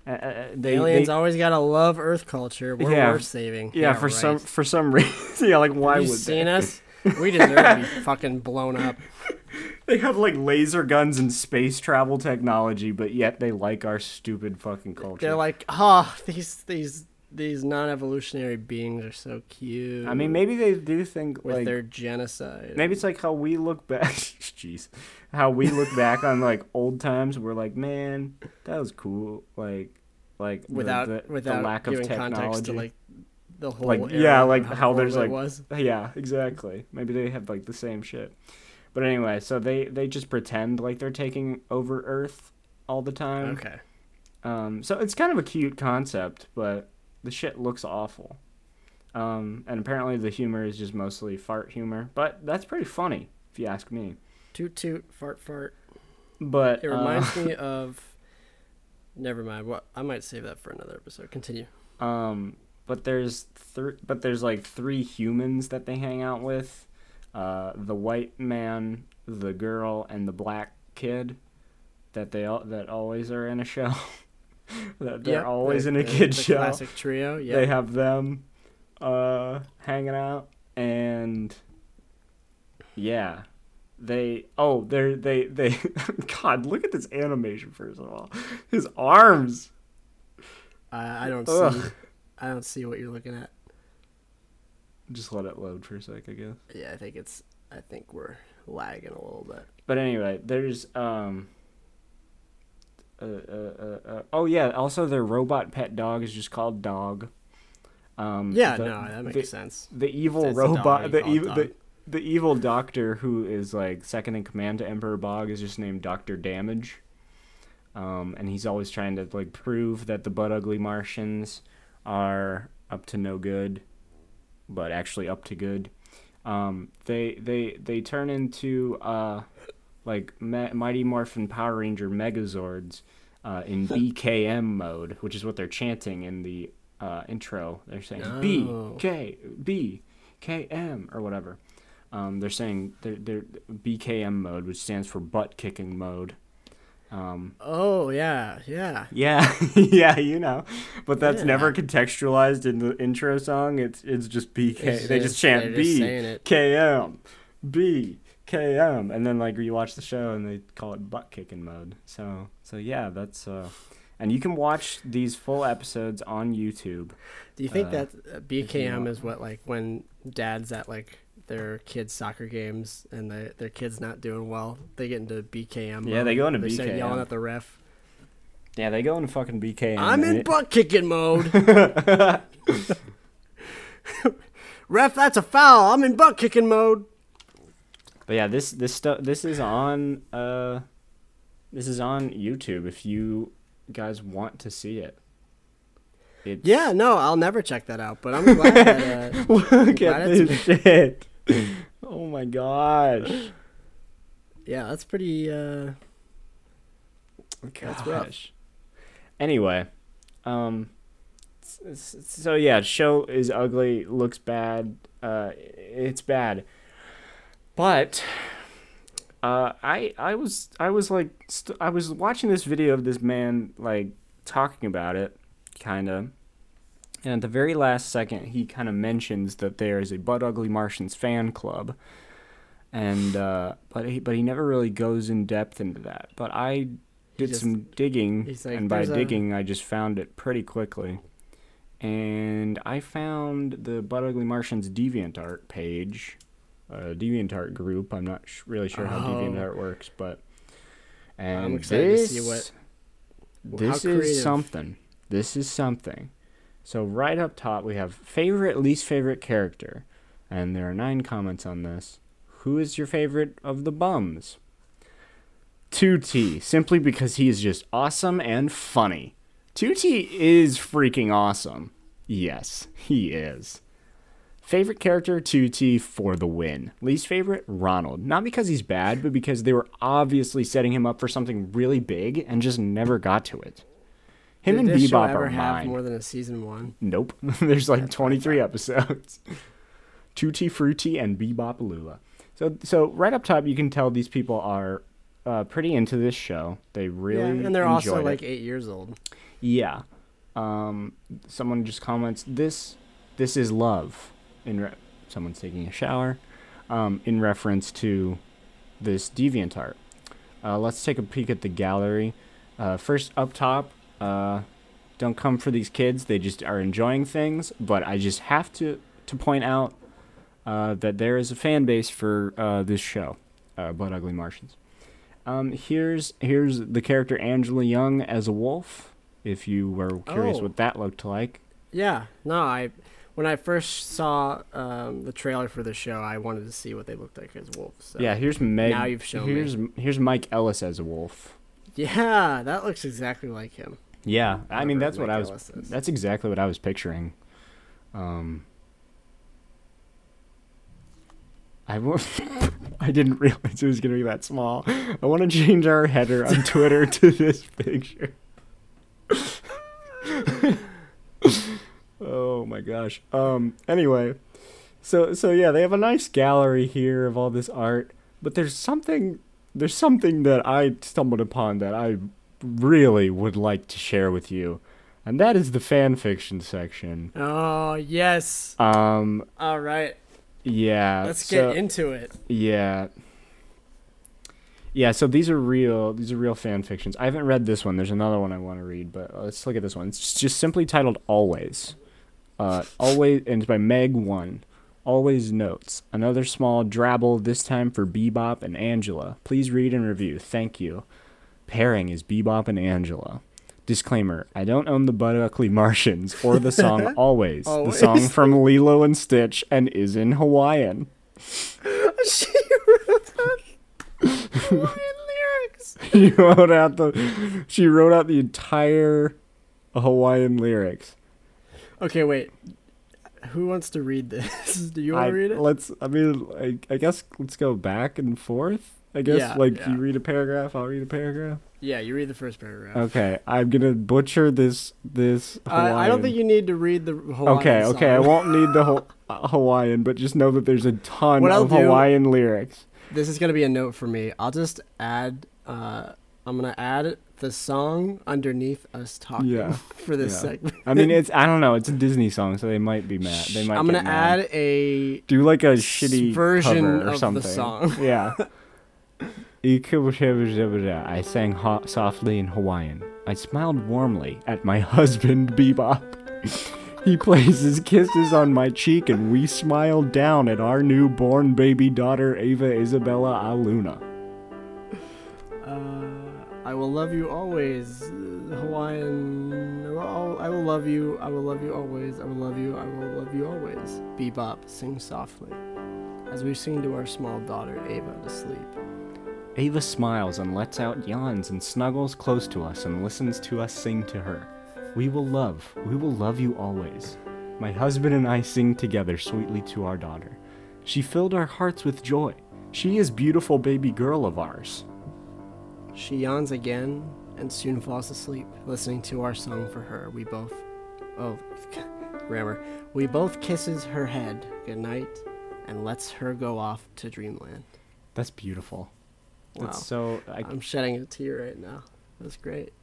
uh, uh, they, Aliens they- always gotta love Earth culture. We're Yeah. worth saving. yeah, for some for some reason, yeah, like why Have you would seen they? us? We deserve to be fucking blown up. They have like laser guns and space travel technology, but yet they like our stupid fucking culture. They're like, oh, these these these non-evolutionary beings are so cute. I mean, maybe they do think with like their genocide. Maybe it's like how we look back. Jeez, how we look back on like old times. We're like, man, that was cool. Like, like the- without the, the without lack of technology. context to like the whole Like, era yeah, like how there's, like, was. yeah, exactly. Maybe they have like the same shit. But anyway, so they they just pretend like they're taking over Earth all the time. Okay. Um, so it's kind of a cute concept, but the shit looks awful. Um, and apparently the humor is just mostly fart humor, but that's pretty funny if you ask me. Toot toot fart fart. But It uh, reminds me of. Never mind. What I might save that for another episode. Continue. Um, but there's thr but there's like three humans that they hang out with, uh, the white man, the girl, and the black kid, that they all that always are in a show. that they're Yep, always in a kid the show. Classic trio. Yeah. They have them, uh, hanging out, and yeah, they oh they're they they God look at this animation first of all, his arms. I, I don't Ugh. see. I don't see what you're looking at. Just let it load for a sec, I guess. Yeah, I think it's. I think we're lagging a little bit. But anyway, there's um. Uh, uh, uh, uh, oh yeah! Also, their robot pet dog is just called Dog. Um, Yeah, the- no, that makes the, sense. The evil It's robot, the evil, the. The evil doctor who is like second in command to Emperor Bog is just named Doctor Damage. Um, and he's always trying to like prove that the butt ugly Martians are up to no good, but actually up to good. Um, they they they turn into uh, like Mighty Morphin Power Ranger Megazords uh, in BKM mode, which is what they're chanting in the uh, intro. They're saying B Oh. K B K M or whatever. Um, they're saying they're, they're BKM mode, which stands for butt kicking mode. Um, Oh yeah, yeah. yeah, yeah, you know, but that's Yeah. never contextualized in the intro song. It's it's just BK. It's they just chant just B saying. KM B KM, and then like you watch the show and they call it butt kicking mode. So so yeah, that's uh, and you can watch these full episodes on YouTube. Do you think Uh, that BKM want- is what like when dads at like their kids' soccer games and the, their kids not doing well, they get into BKM. Yeah, mode. they go into BKM. They start yelling at the ref. Yeah, they go into fucking BKM. I'm in it- butt kicking mode. ref, that's a foul. I'm in butt kicking mode. But yeah, this this stuff this is on uh this is on YouTube if you guys want to see it. It's, Yeah, no, I'll never check that out. But I'm glad that. Uh, Look glad at this shit. Oh my gosh. yeah, that's pretty. Uh, That's rough. Anyway, um so yeah, show is ugly, looks bad. Uh it's bad. But uh I I was I was like st- I was watching this video of this man like talking about it kind of and at the very last second he kind of mentions that there is a Butt Ugly Martians fan club and uh but he but he never really goes in depth into that. But I did just- some digging like, and by digging I just found it pretty quickly. And I found the Butt Ugly Martians DeviantArt page, uh, DeviantArt group. I'm not sh- really sure how Oh. DeviantArt works, but and I'm excited to this, see what- this is something. This is something. So right up top we have favorite, least favorite character, and there are nine comments on this. Who is your favorite of the bums? 2T, simply because he is just awesome and funny. 2T is freaking awesome. Yes, he is. Favorite character, 2T for the win. Least favorite, Ronald. Not because he's bad, but because they were obviously setting him up for something really big and just never got to it. Him did and this show ever are have mine. more than a season one? Nope. There's like That's 23 episodes. Tutti Frutti and Bebop Lula. So so right up top you can tell these people are uh, pretty into this show. They really yeah, and they're also it. like eight years old. Yeah. Um, someone just comments this. This is love. In re- someone's taking a shower. Um, in reference to this deviant art. Uh, let's take a peek at the gallery. Uh, first up top. Uh, don't come for these kids. They just are enjoying things. But I just have to to point out uh, that there is a fan base for uh, this show, uh, Blood Ugly Martians. Um, here's here's the character Angela Young as a wolf. If you were curious Oh. what that looked like, Yeah, no, I when I first saw um, the trailer for the show, I wanted to see what they looked like as wolves. So. yeah. Here's Meg. now you've shown me. here's here's Mike Ellis as a wolf. yeah, that looks exactly like him. Yeah, I mean that's what I was. That's exactly what I was picturing. Um, I I didn't realize it was gonna be that small. I want to change our header on Twitter to this picture. oh my gosh. Um. Anyway, so so yeah, they have a nice gallery here of all this art, but there's something there's something that I stumbled upon that I really would like to share with you, and that is the fan fiction section. Oh yes. Um. All right, Yeah. let's so- get into it. Yeah. Yeah, so these are real. These are real fan fictions. I haven't read this one. There's another one I want to read, but uh, let's look at this one. It's just simply titled "Always." Uh, always, and it's by Meg One. Always notes another small drabble. This time for Bebop and Angela. Please read and review. Thank you. Pairing is Bebop and Angela. Disclaimer: I don't own the Ugly Martians or the song "Always." The song from Lilo and Stitch and is in Hawaiian. she wrote out Hawaiian lyrics. she wrote out the she wrote out the entire Hawaiian lyrics. Okay, wait. Who wants to read this? Do you want I, to read it? Let's. I mean, I, I guess let's go back and forth. I guess Yeah, like yeah. you read a paragraph, I'll read a paragraph. Yeah, you read the first paragraph. Okay, I'm gonna butcher this this. Hawaiian. I, I don't think you need to read the Hawaiian Okay, okay, I won't need the whole uh, Hawaiian, but just know that there's a ton What I'll of do- Hawaiian lyrics. This is gonna be a note for me. I'll just add. Uh, I'm gonna add the song underneath us talking Yeah, for this yeah. segment. I mean, it's I don't know. It's a Disney song, so they might be mad. They might. I'm gonna add a do like a shitty version cover or of the something. song. Yeah. I sang ho- softly in Hawaiian. I smiled warmly at my husband, Bebop. He places kisses on my cheek, and we smile down at our newborn baby daughter, Ava Isabella Aluna. Uh, I will love you always, uh, Hawaiian. I will love you. I will love you always. I will love you. I will love you always. Bebop, sings softly, as we sing to our small daughter Ava to sleep. Ava smiles and lets out yawns and snuggles close to us and listens to us sing to her. We will love, we will love you always. My husband and I sing together sweetly to our daughter. She filled our hearts with joy. She is beautiful baby girl of ours. She yawns again and soon falls asleep, listening to our song for her. We both, oh, grammar. We both kisses her head goodnight and lets her go off to dreamland. That's beautiful. Wow. That's so I, I'm shedding a tear right now. That's great.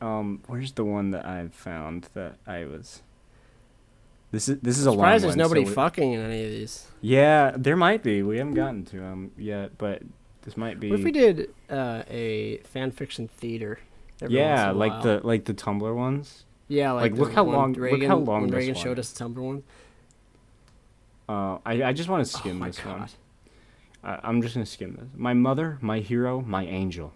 um where's the one that I found that I was This is this is a long Surprised there's one, nobody so fucking in any of these. Yeah, there might be. We haven't gotten to them yet, but this might be What if we did uh, a fan fiction theater? Yeah, like the like the Tumblr ones. yeah, like, like, look how one long- look Reagan, how long Reagan one showed us the Tumblr one. Uh, I I just want to Oh skim my this god. one. I'm just gonna skim this. My mother, my hero, my angel.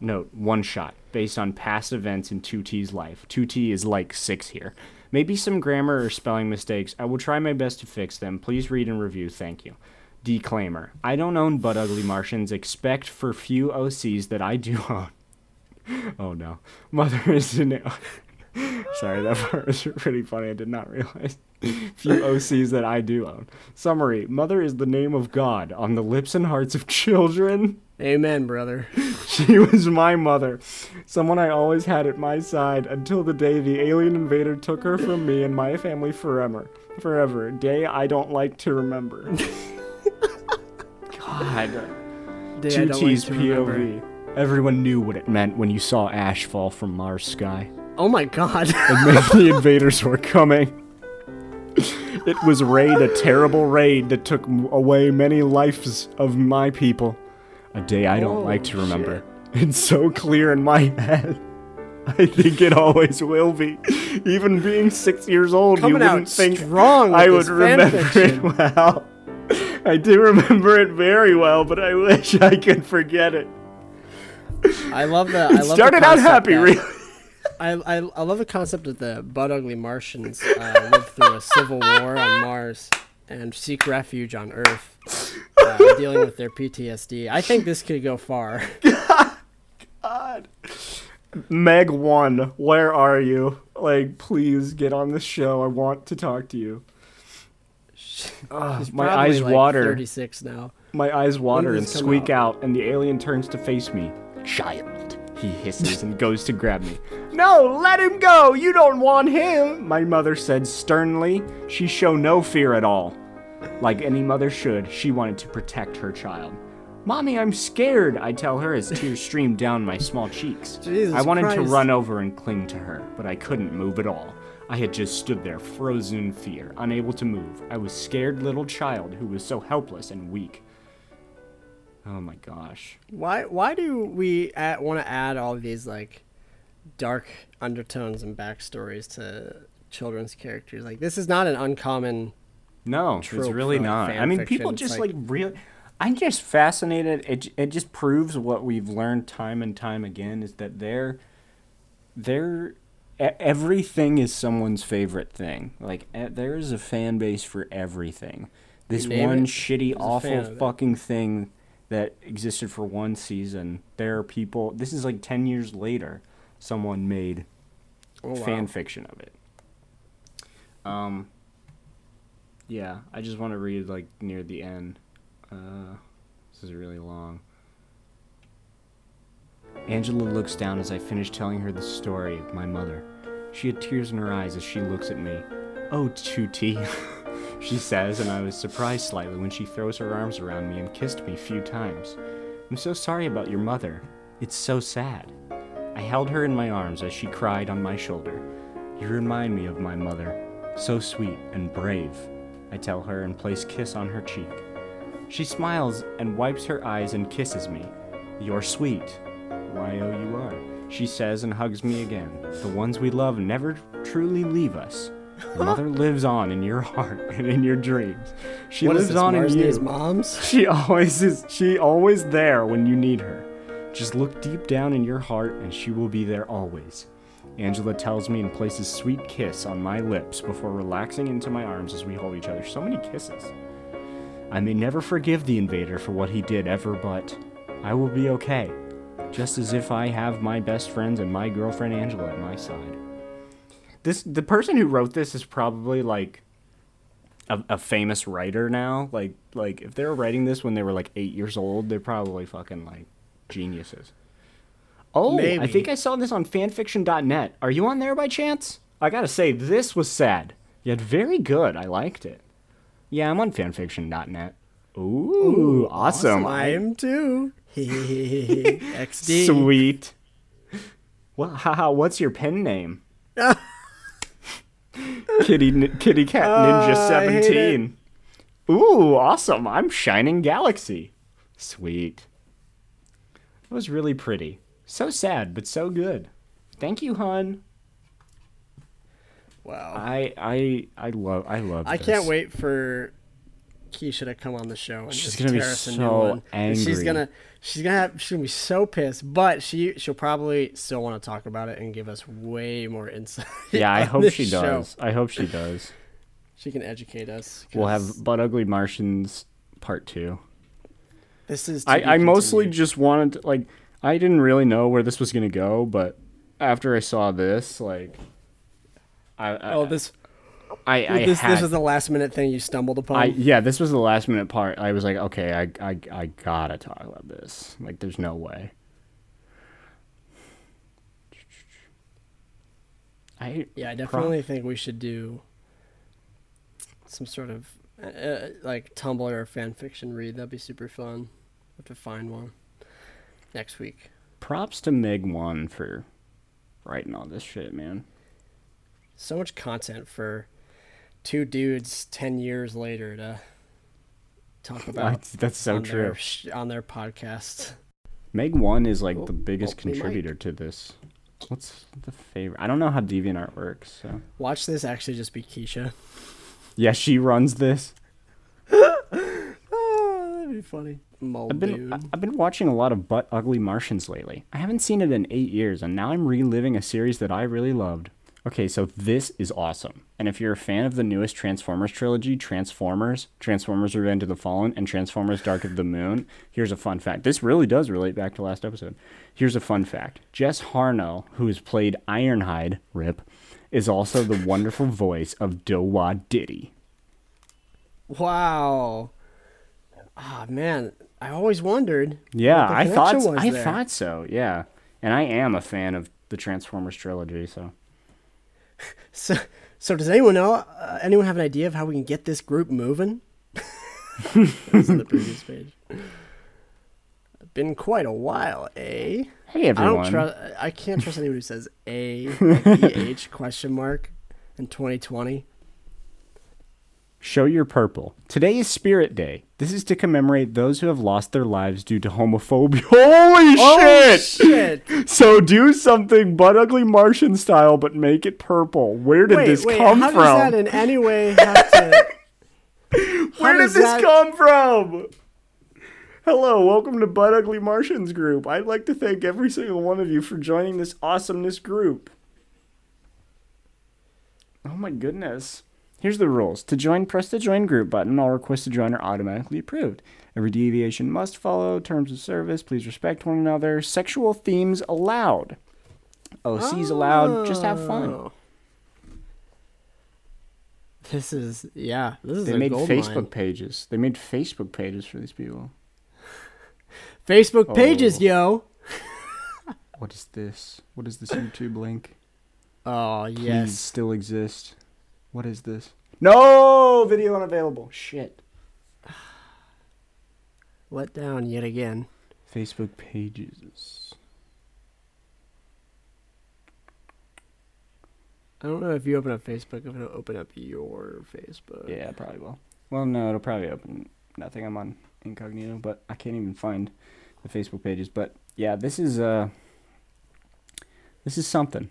Note: one shot based on past events in 2T's life. 2T is like six here. Maybe some grammar or spelling mistakes. I will try my best to fix them. Please read and review. Thank you. Declaimer: I don't own Butt Ugly Martians. Expect for few OCs that I do own. oh no, mother is an. Sorry, that part was pretty funny. I did not realize. Few OCs that I do own. Summary Mother is the name of God on the lips and hearts of children. Amen, brother. She was my mother, someone I always had at my side until the day the alien invader took her from me and my family forever. Forever. Day I don't like to remember. God. Day Two T's like to remember. POV. Everyone knew what it meant when you saw ash fall from Mars sky. Oh my god. It meant the invaders were coming. It was raid, a terrible raid that took away many lives of my people. A day I don't Oh, like to remember. It's so clear in my head. I think it always will be. Even being six years old, Coming you wouldn't think strong. I would remember fiction. it well. I do remember it very well, but I wish I could forget it. I love the. I It love the started out happy, that- really. I, I, I love the concept that the butt ugly Martians uh, lived through a civil war on Mars and seek refuge on Earth, uh, dealing with their PTSD. I think this could go far. God. Meg one, where are you? Like, please get on the show. I want to talk to you. He's my eyes like, water. 36 now. My eyes water and squeak out? out, and the alien turns to face me. Child, he hisses and goes to grab me. No, let him go! You don't want him! My mother said sternly. She showed no fear at all. Like any mother should, she wanted to protect her child. Mommy, I'm scared, I tell her as tears streamed down my small cheeks. Jesus I wanted to run over and cling to her, but I couldn't move at all. I had just stood there, frozen in fear, unable to move. I was scared little child who was so helpless and weak. Oh my gosh. Why why do we uh, want to add all these like dark undertones and backstories to children's characters? Like this is not an uncommon. No, it's really not. I mean, people It's just like- like, really. I'm just fascinated. It it just proves what we've learned time and time again is that they're they're everything is someone's favorite thing. Like there is a fan base for everything. This one it? shitty, awful fucking thing that existed for one season. There are people. This is like ten years later. Someone made Oh, wow. fan fiction of it. Um. Yeah, I just want to read like near the end. Uh, this is really long. Angela looks down as I finish telling her the story of my mother. She had tears in her eyes as she looks at me. Oh, Chuti, she says, and I was surprised slightly when she throws her arms around me and kissed me a few times. I'm so sorry about your mother. It's so sad. I held her in my arms as she cried on my shoulder. You remind me of my mother. So sweet and brave, I tell her and place kiss on her cheek. She smiles and wipes her eyes and kisses me. You're sweet. Y-O-U-R. She says and hugs me again. The ones we love never truly leave us. Your mother lives on in your heart and in your dreams. She What lives this, on in Marsden's you. moms? She always is. She always there when you need her. Just look deep down in your heart, and she will be there always. Angela tells me and places sweet kiss on my lips before relaxing into my arms as we hold each other. So many kisses. I may never forgive the invader for what he did ever, but I will be okay. Just as if I have my best friends and my girlfriend Angela at my side. This the person who wrote this is probably like a, a famous writer now. Like like if they were writing this when they were like eight years old, they're probably fucking like geniuses. Oh, I think I saw this on fanfiction.net. Are you on there by chance? I gotta say, this was sad, yet very good. I liked it. Yeah, I'm on fanfiction.net. Ooh, awesome. I am too. XD. Sweet. Well, haha, what's your pen name? Kitty Kitty Cat Ninja Uh, I hate it. 17. Ooh, awesome. I'm Shining Galaxy. Sweet. It was really pretty. So sad, but so good. Thank you, hun. Wow. I I I love I love I this. can't wait for Keisha to come on the show and She's just gonna be so. And She's gonna she's gonna have she's gonna be so pissed, but she she'll probably still want to talk about it and give us way more insight. Yeah, I hope she show. does. I hope she does. She can educate us. We'll have Butt Ugly Martians part 2. This is. I, I mostly just wanted to, like I didn't really know where this was gonna go, but after I saw this, like I I, Oh, this I, I this had, this was the last minute thing you stumbled upon. I yeah, this was the last minute part. I was like, okay, I I I gotta talk about this. Like, there's no way. I yeah, I definitely think we should do some sort of uh, uh, like Tumblr or fan fiction read. That'd be super fun. Have to find one next week. props to Meg One for writing all this shit, man. So much content for two dudes ten years later to talk about. That's so on true. Their, sh- on their podcast. Meg One is like Oh, the biggest oh, we might. contributor to this. What's the favorite? I don't know how DeviantArt works. So Watch this actually just be Keisha. yeah, she runs this. That'd be funny. Mold I've been dude. I- I've been watching a lot of Butt Ugly Martians lately. I haven't seen it in eight years, and now I'm reliving a series that I really loved. Okay, so this is awesome. And if you're a fan of the newest Transformers trilogy, Transformers, Transformers Revenge of the Fallen, and Transformers Dark of the Moon, here's a fun fact. This really does relate back to last episode. Here's a fun fact. Jess Harnell, who has played Ironhide, RIP, is also the wonderful voice of Dowa Diddy. Wow. Ah man, I always wondered. Yeah, I thought was I there. thought so. Yeah, and I am a fan of the Transformers trilogy. So So, so does anyone know? Uh, anyone have an idea of how we can get this group moving? That's on the previous page. Been quite a while, eh? hey I everyone, don't trust. I can't trust anyone who says a like eh question mark in 2020. Show your purple. Today is Spirit Day. This is to commemorate those who have lost their lives due to homophobia. Holy Oh shit! shit! So do something butt ugly Martian style, but make it purple. Where did wait, this wait. come how from? does that in any way have to? Where did this that- come from? Hello, welcome to Butt Ugly Martians group. I'd like to thank every single one of you for joining this awesomeness group. Oh my goodness. Here's the rules. To join, press the join group button. All requests to join are automatically approved. Every deviation must follow terms of service. Please respect one another. Sexual themes allowed. OCs allowed. Just have fun. Oh. This is yeah. This is They made Facebook mine. pages. They made Facebook pages for these people. Facebook pages, Oh. yo. What is this? What is this YouTube link? Oh Please yes. still exist. What is this? No video unavailable. Shit. Let down yet again. Facebook pages. I don't know if you open up Facebook, if it'll open up your Facebook. Yeah, probably will. Well, no, it'll probably open nothing. I'm on incognito, but I can't even find the Facebook pages. But yeah, this is uh, this is something.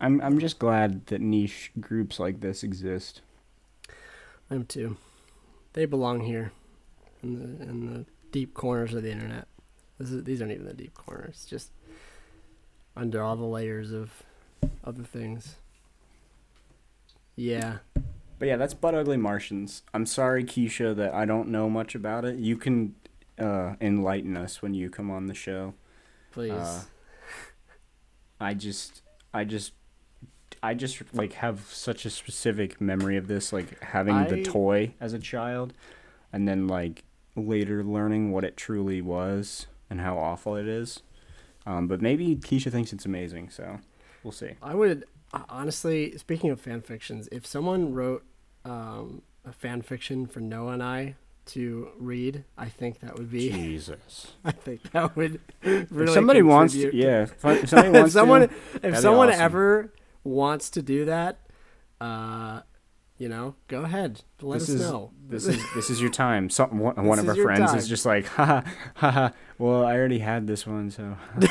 I'm I'm just glad that niche groups like this exist. I'm too. They belong here, in the in the deep corners of the internet. This is, these aren't even the deep corners. Just under all the layers of other things. Yeah. But yeah, that's Butt Ugly Martians. I'm sorry, Keisha, that I don't know much about it. You can uh, enlighten us when you come on the show. Please. Uh, I just, I just, I just like have such a specific memory of this, like having the toy as a child, and then like later learning what it truly was and how awful it is. Um, but maybe Keisha thinks it's amazing, so we'll see. I would uh, honestly, speaking of fan fictions, if someone wrote um, a fan fiction for Noah and I to read, I think that would be. Jesus. I think that would really. if somebody wants to, yeah, if, if somebody wants if someone, to, if that'd be someone awesome. ever wants to do that, uh, you know, go ahead. Let this us is know. this is this is your time. Some one, one of our friends time. is just like, ha ha ha. Well, I already had this one, so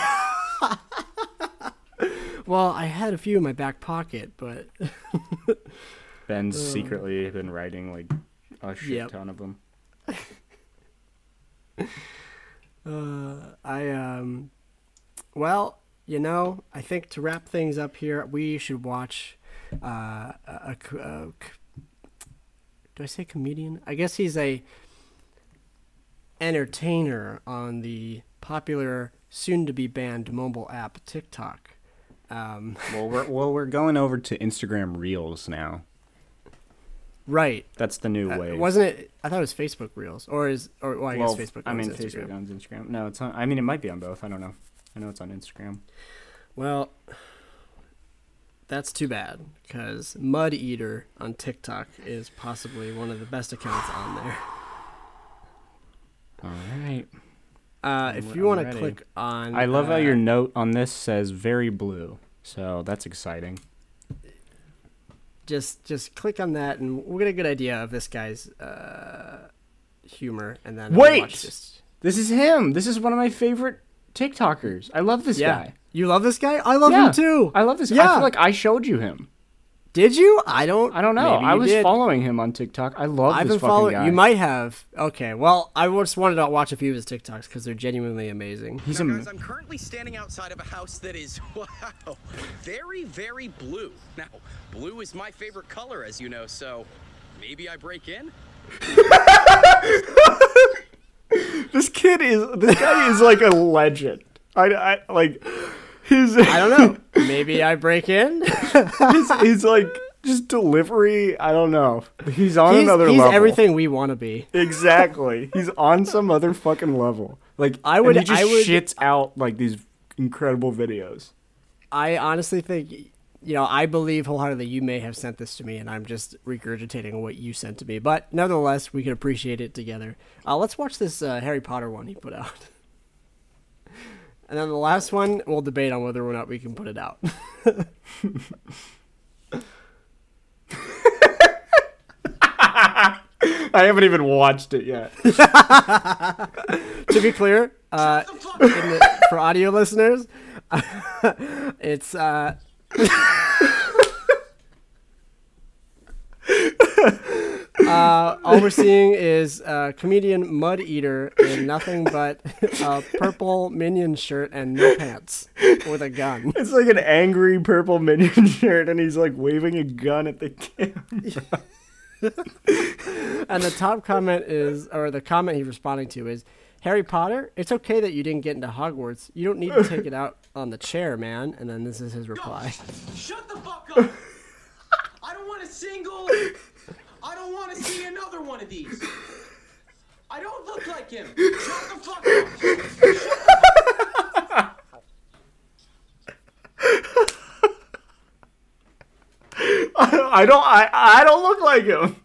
Well, I had a few in my back pocket, but Ben's secretly been writing like a shit Yep. ton of them. uh, I um, well, you know, I think to wrap things up here, we should watch uh, a, a, a do I say comedian? I guess he's a entertainer on the popular, soon-to-be banned mobile app TikTok. Um, Well, we're well, we're going over to Instagram Reels now. right. That's the new Uh, way. wasn't it? I thought it was Facebook Reels, or is or well, I well, guess Facebook. I mean, owns Facebook Instagram. owns Instagram. No, it's on. I mean, it might be on both. I don't know. I know it's on Instagram. Well, that's too bad because Mud Eater on TikTok is possibly one of the best accounts on there. All right. Uh, if you want to click on, I love how uh, your note on this says very blue. So that's exciting. just just click on that, and we'll get a good idea of this guy's uh, humor, and then Wait! this. This is him. This is one of my favorite TikTokers. I love this Yeah, guy. you love this guy. I love Yeah, him too. I love this guy. I Yeah. feel like I showed you him. Did you? I don't. I don't know. Maybe I was did. following him on TikTok. I love I've this been fucking following. guy. You might have. Okay. Well, I just wanted to watch a few of his TikToks because they're genuinely amazing. He's now, a guys, I'm currently standing outside of a house that is, wow, very, very blue. Now, blue is my favorite color, as you know, so maybe I break in? this kid is this guy is like a legend. I, I like his I don't know. Maybe I break in. his, his like just delivery. I don't know. He's on he's another he's level. everything we want to be. Exactly. He's on some other fucking level. Like I would- He just I would- shits out like these incredible videos. I honestly think, you know, I believe wholeheartedly you may have sent this to me, and I'm just regurgitating what you sent to me. But nevertheless, we can appreciate it together. Uh, let's watch this uh, Harry Potter one he put out. And then the last one, we'll debate on whether or not we can put it out. I haven't even watched it yet. to be clear, uh, the, for audio listeners, it's uh, Uh, all we're seeing is uh, comedian Mud Eater in nothing but a purple minion shirt and no pants with a gun. It's like an angry purple minion shirt, and he's like waving a gun at the camera. And the top comment is, or the comment he's responding to is, Harry Potter, it's okay that you didn't get into Hogwarts. You don't need to take it out on the chair, man. And then this is his reply. Shut the fuck up! I don't want a single. I don't want to see another one of these. I don't look like him. Shut the fuck up! I don't. I I don't look like him.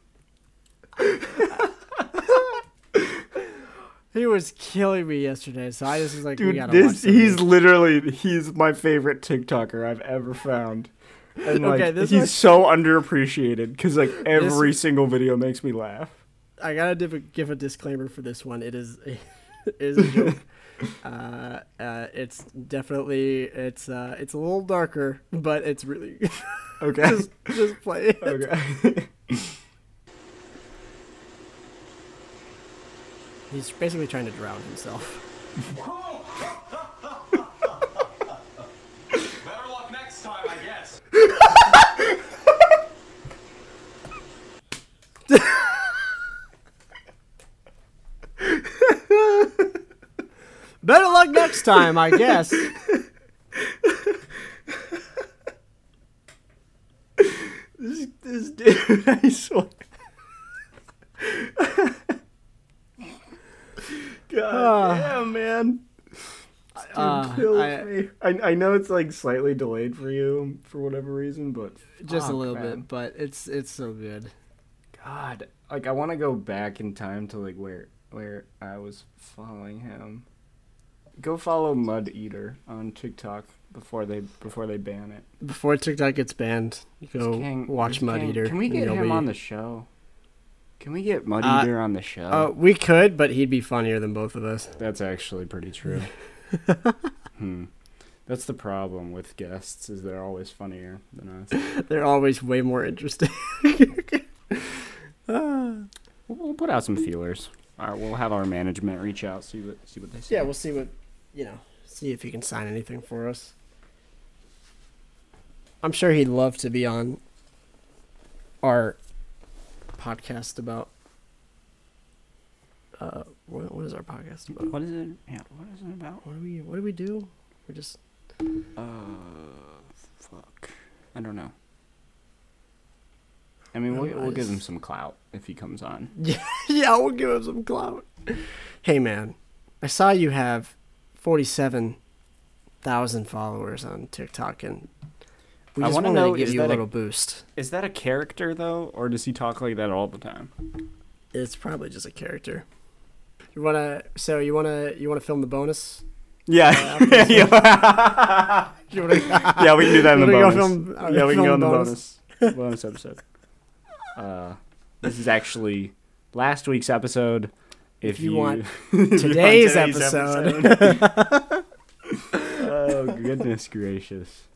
He was killing me yesterday, so I just was like, we Dude, gotta this he's literally he's my favorite TikToker I've ever found. And like Okay, this he's was- so underappreciated because like every single video makes me laugh. I gotta give a, give a disclaimer for this one. It is a, it is a joke. uh, uh, it's definitely it's uh, it's a little darker, but it's really Okay. just just play it. okay. He's basically trying to drown himself. Better luck next time, I guess. Better luck next time, I guess. this, this dude, I swear. God damn, man. Dude Uh, kills I- me. I, I know it's like slightly delayed for you for whatever reason, but Just a little man. bit, but it's it's so good. God, like I want to go back in time to like where where I was following him. Go follow Mud Eater on TikTok before they before they ban it. Before TikTok gets banned, you go King- watch Mud King- Eater. Can we get him be- on the show? Can we get Mud Uh, on the show? Uh, we could, but he'd be funnier than both of us. That's actually pretty true. hmm. That's the problem with guests is they're always funnier than us. They're always way more interesting. We'll, we'll put out some feelers. All right, we'll have our management reach out see what see what they say. yeah, we'll see what you know. See if he can sign anything for us. I'm sure he'd love to be on our podcast about. Uh, what, what is our podcast about? What is it? Yeah, what is it about? What do we What do we do? We're just Uh, fuck. I don't know. I mean, we'll, we'll give him some clout if he comes on. yeah, yeah. We'll give him some clout. Hey man, I saw you have forty-seven thousand followers on TikTok, and we I just wanna wanted know, to give is you a that a- boost. Is that a character though, or does he talk like that all the time? It's probably just a character. You wanna? So you wanna? You wanna film the bonus? Yeah, yeah. You wanna, yeah, we can do that in the bonus. film- uh, yeah, we can go in the bonus? bonus bonus episode. Uh, this is actually last week's episode. If, you you, want if you want today's episode. episode. oh goodness gracious!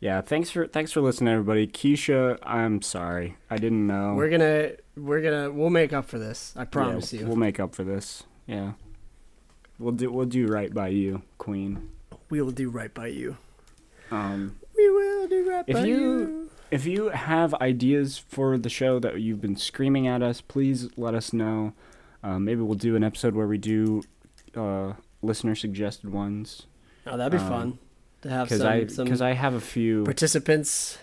Yeah, thanks for thanks for listening, everybody. Keisha, I'm sorry, I didn't know. we're gonna we're gonna we'll make up for this. I promise Yeah, you. We'll make up for this. Yeah, we'll do we'll do right by you, Queen. we will do right by you. Um, We will do right by you- you. If you have ideas for the show that you've been screaming at us, please let us know. Uh, maybe we'll do an episode where we do uh, listener suggested ones. Oh, that'd be um, fun to have some I some because I have a few. participants.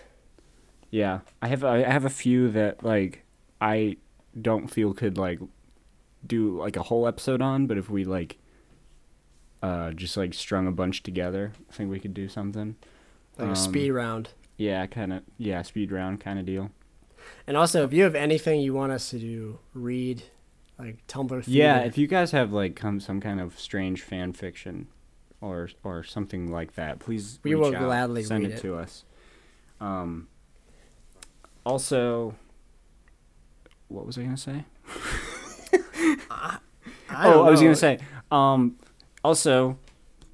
Yeah, I have I have a few that like I don't feel could like do like a whole episode on, but if we like uh just like strung a bunch together, I think we could do something. Like Um, a speed round. Yeah, kind of yeah, speed round kind of deal. And also, if you have anything you want us to do, read, like Tumblr. Yeah, if you guys have like come some kind of strange fan fiction or or something like that, please We will out, gladly send it, it. to us. Um also what was I going to say? I oh, don't I was know. gonna say. Um, also,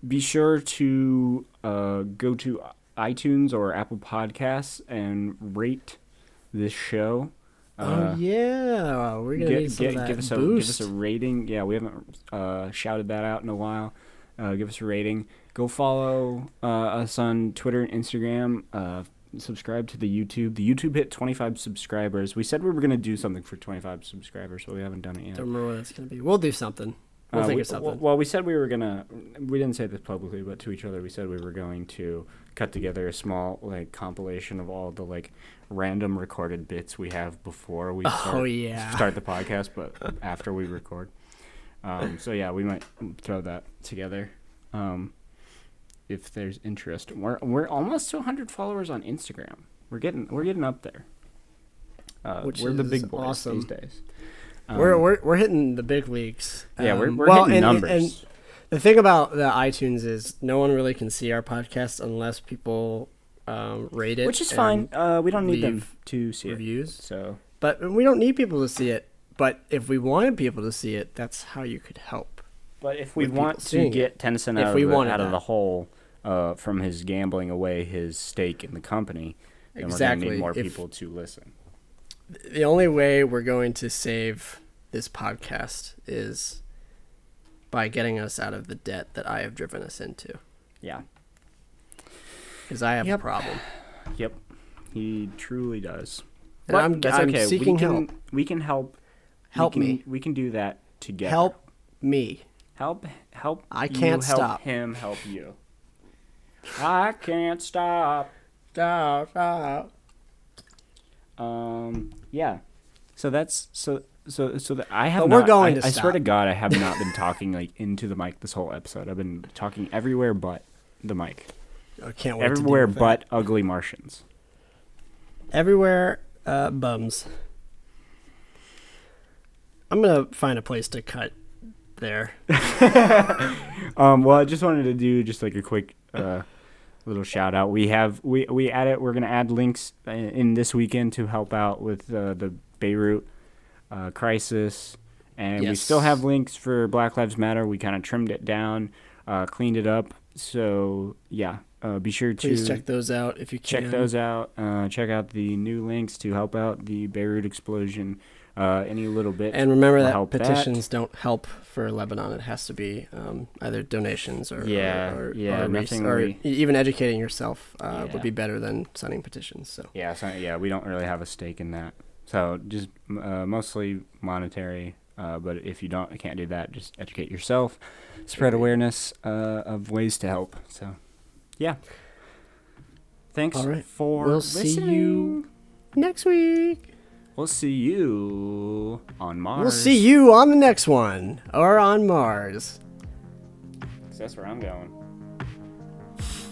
be sure to uh, go to iTunes or Apple Podcasts and rate this show. oh yeah, we're gonna Get- get- give us a boost. give us a rating. Yeah, we haven't uh, shouted that out in a while. Uh, give us a rating. Go follow uh, us on Twitter and Instagram. Uh, subscribe to the YouTube. The YouTube hit 25 subscribers. We said we were gonna do something for 25 subscribers, but we haven't done it yet. Don't remember what that's gonna be. We'll do something. We'll Uh, think we- of something. Well, well, we said we were gonna. We didn't say this publicly, but to each other, we said we were going to cut together a small like compilation of all the like random recorded bits we have before we Oh, start, yeah. start the podcast, but after we record. Um, so yeah, we might throw that together. Um, if there's interest, we're we're almost to 100 followers on Instagram. We're getting we're getting up there. Uh, Which we're the big boys awesome. these days. we're, Um, we're we're hitting the big leagues. yeah, we're, Um, we're well, hitting and- numbers. and the thing about the iTunes is no one really can see our podcast unless people um, rate it, which is fine. Uh, we don't need them to see Reviews, it. So but we don't need people to see it. But if we wanted people to see it, that's how you could help. But if we want to it. get Tennyson If out, we of, out of the hole uh, from his gambling away his stake in the company, then we're going to need more If- people to listen. The only way we're going to save this podcast is by getting us out of the debt that I have driven us into. Yeah. Because I have Yep. a problem. Yep. He truly does. And But I'm- that's I'm okay. seeking we can, help. We can help. Help we can, me. We can do that together. Help me. Help. Help. I can't help stop. him help you. I can't stop. Stop, stop. Um. Yeah. So that's so so so that I have. But we're going I, to I swear to. God, I have not been talking like into the mic this whole episode. I've been talking everywhere but the mic. I can't wait. Everywhere to deal with Butt Ugly Martians. everywhere. Uh, bums. I'm gonna find a place to cut there. Um. Well, I just wanted to do just like a quick uh little shout out. We have we we added we're gonna add links i- in this weekend to help out with uh, the Beirut uh, crisis, and we still have links for Black Lives Matter. We kind of trimmed it down, uh, cleaned it up. So yeah, uh, be sure to check those out if you can. check those out. Uh, check out the new links to help out the Beirut explosion. Uh, any little bit. And remember that help that. petitions don't help for Lebanon. It has to be um, either donations or Yeah, or, or, yeah, or, nothing or we- even educating yourself uh, Yeah. would be better than signing petitions. So Yeah, so, yeah, we don't really have a stake in that. So just uh, mostly monetary. Uh, but if you don't, can't do that, just educate yourself, spread awareness uh, of ways to help. So, yeah. Thanks All right. for We'll see you next week. We'll see you on Mars. We'll see you on the next one or on Mars. 'Cause That's where I'm going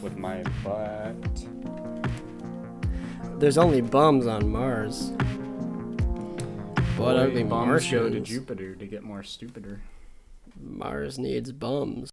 with my butt. There's only bums on Mars. What Boy, ugly bums go to Jupiter to get more stupider. Mars needs bums.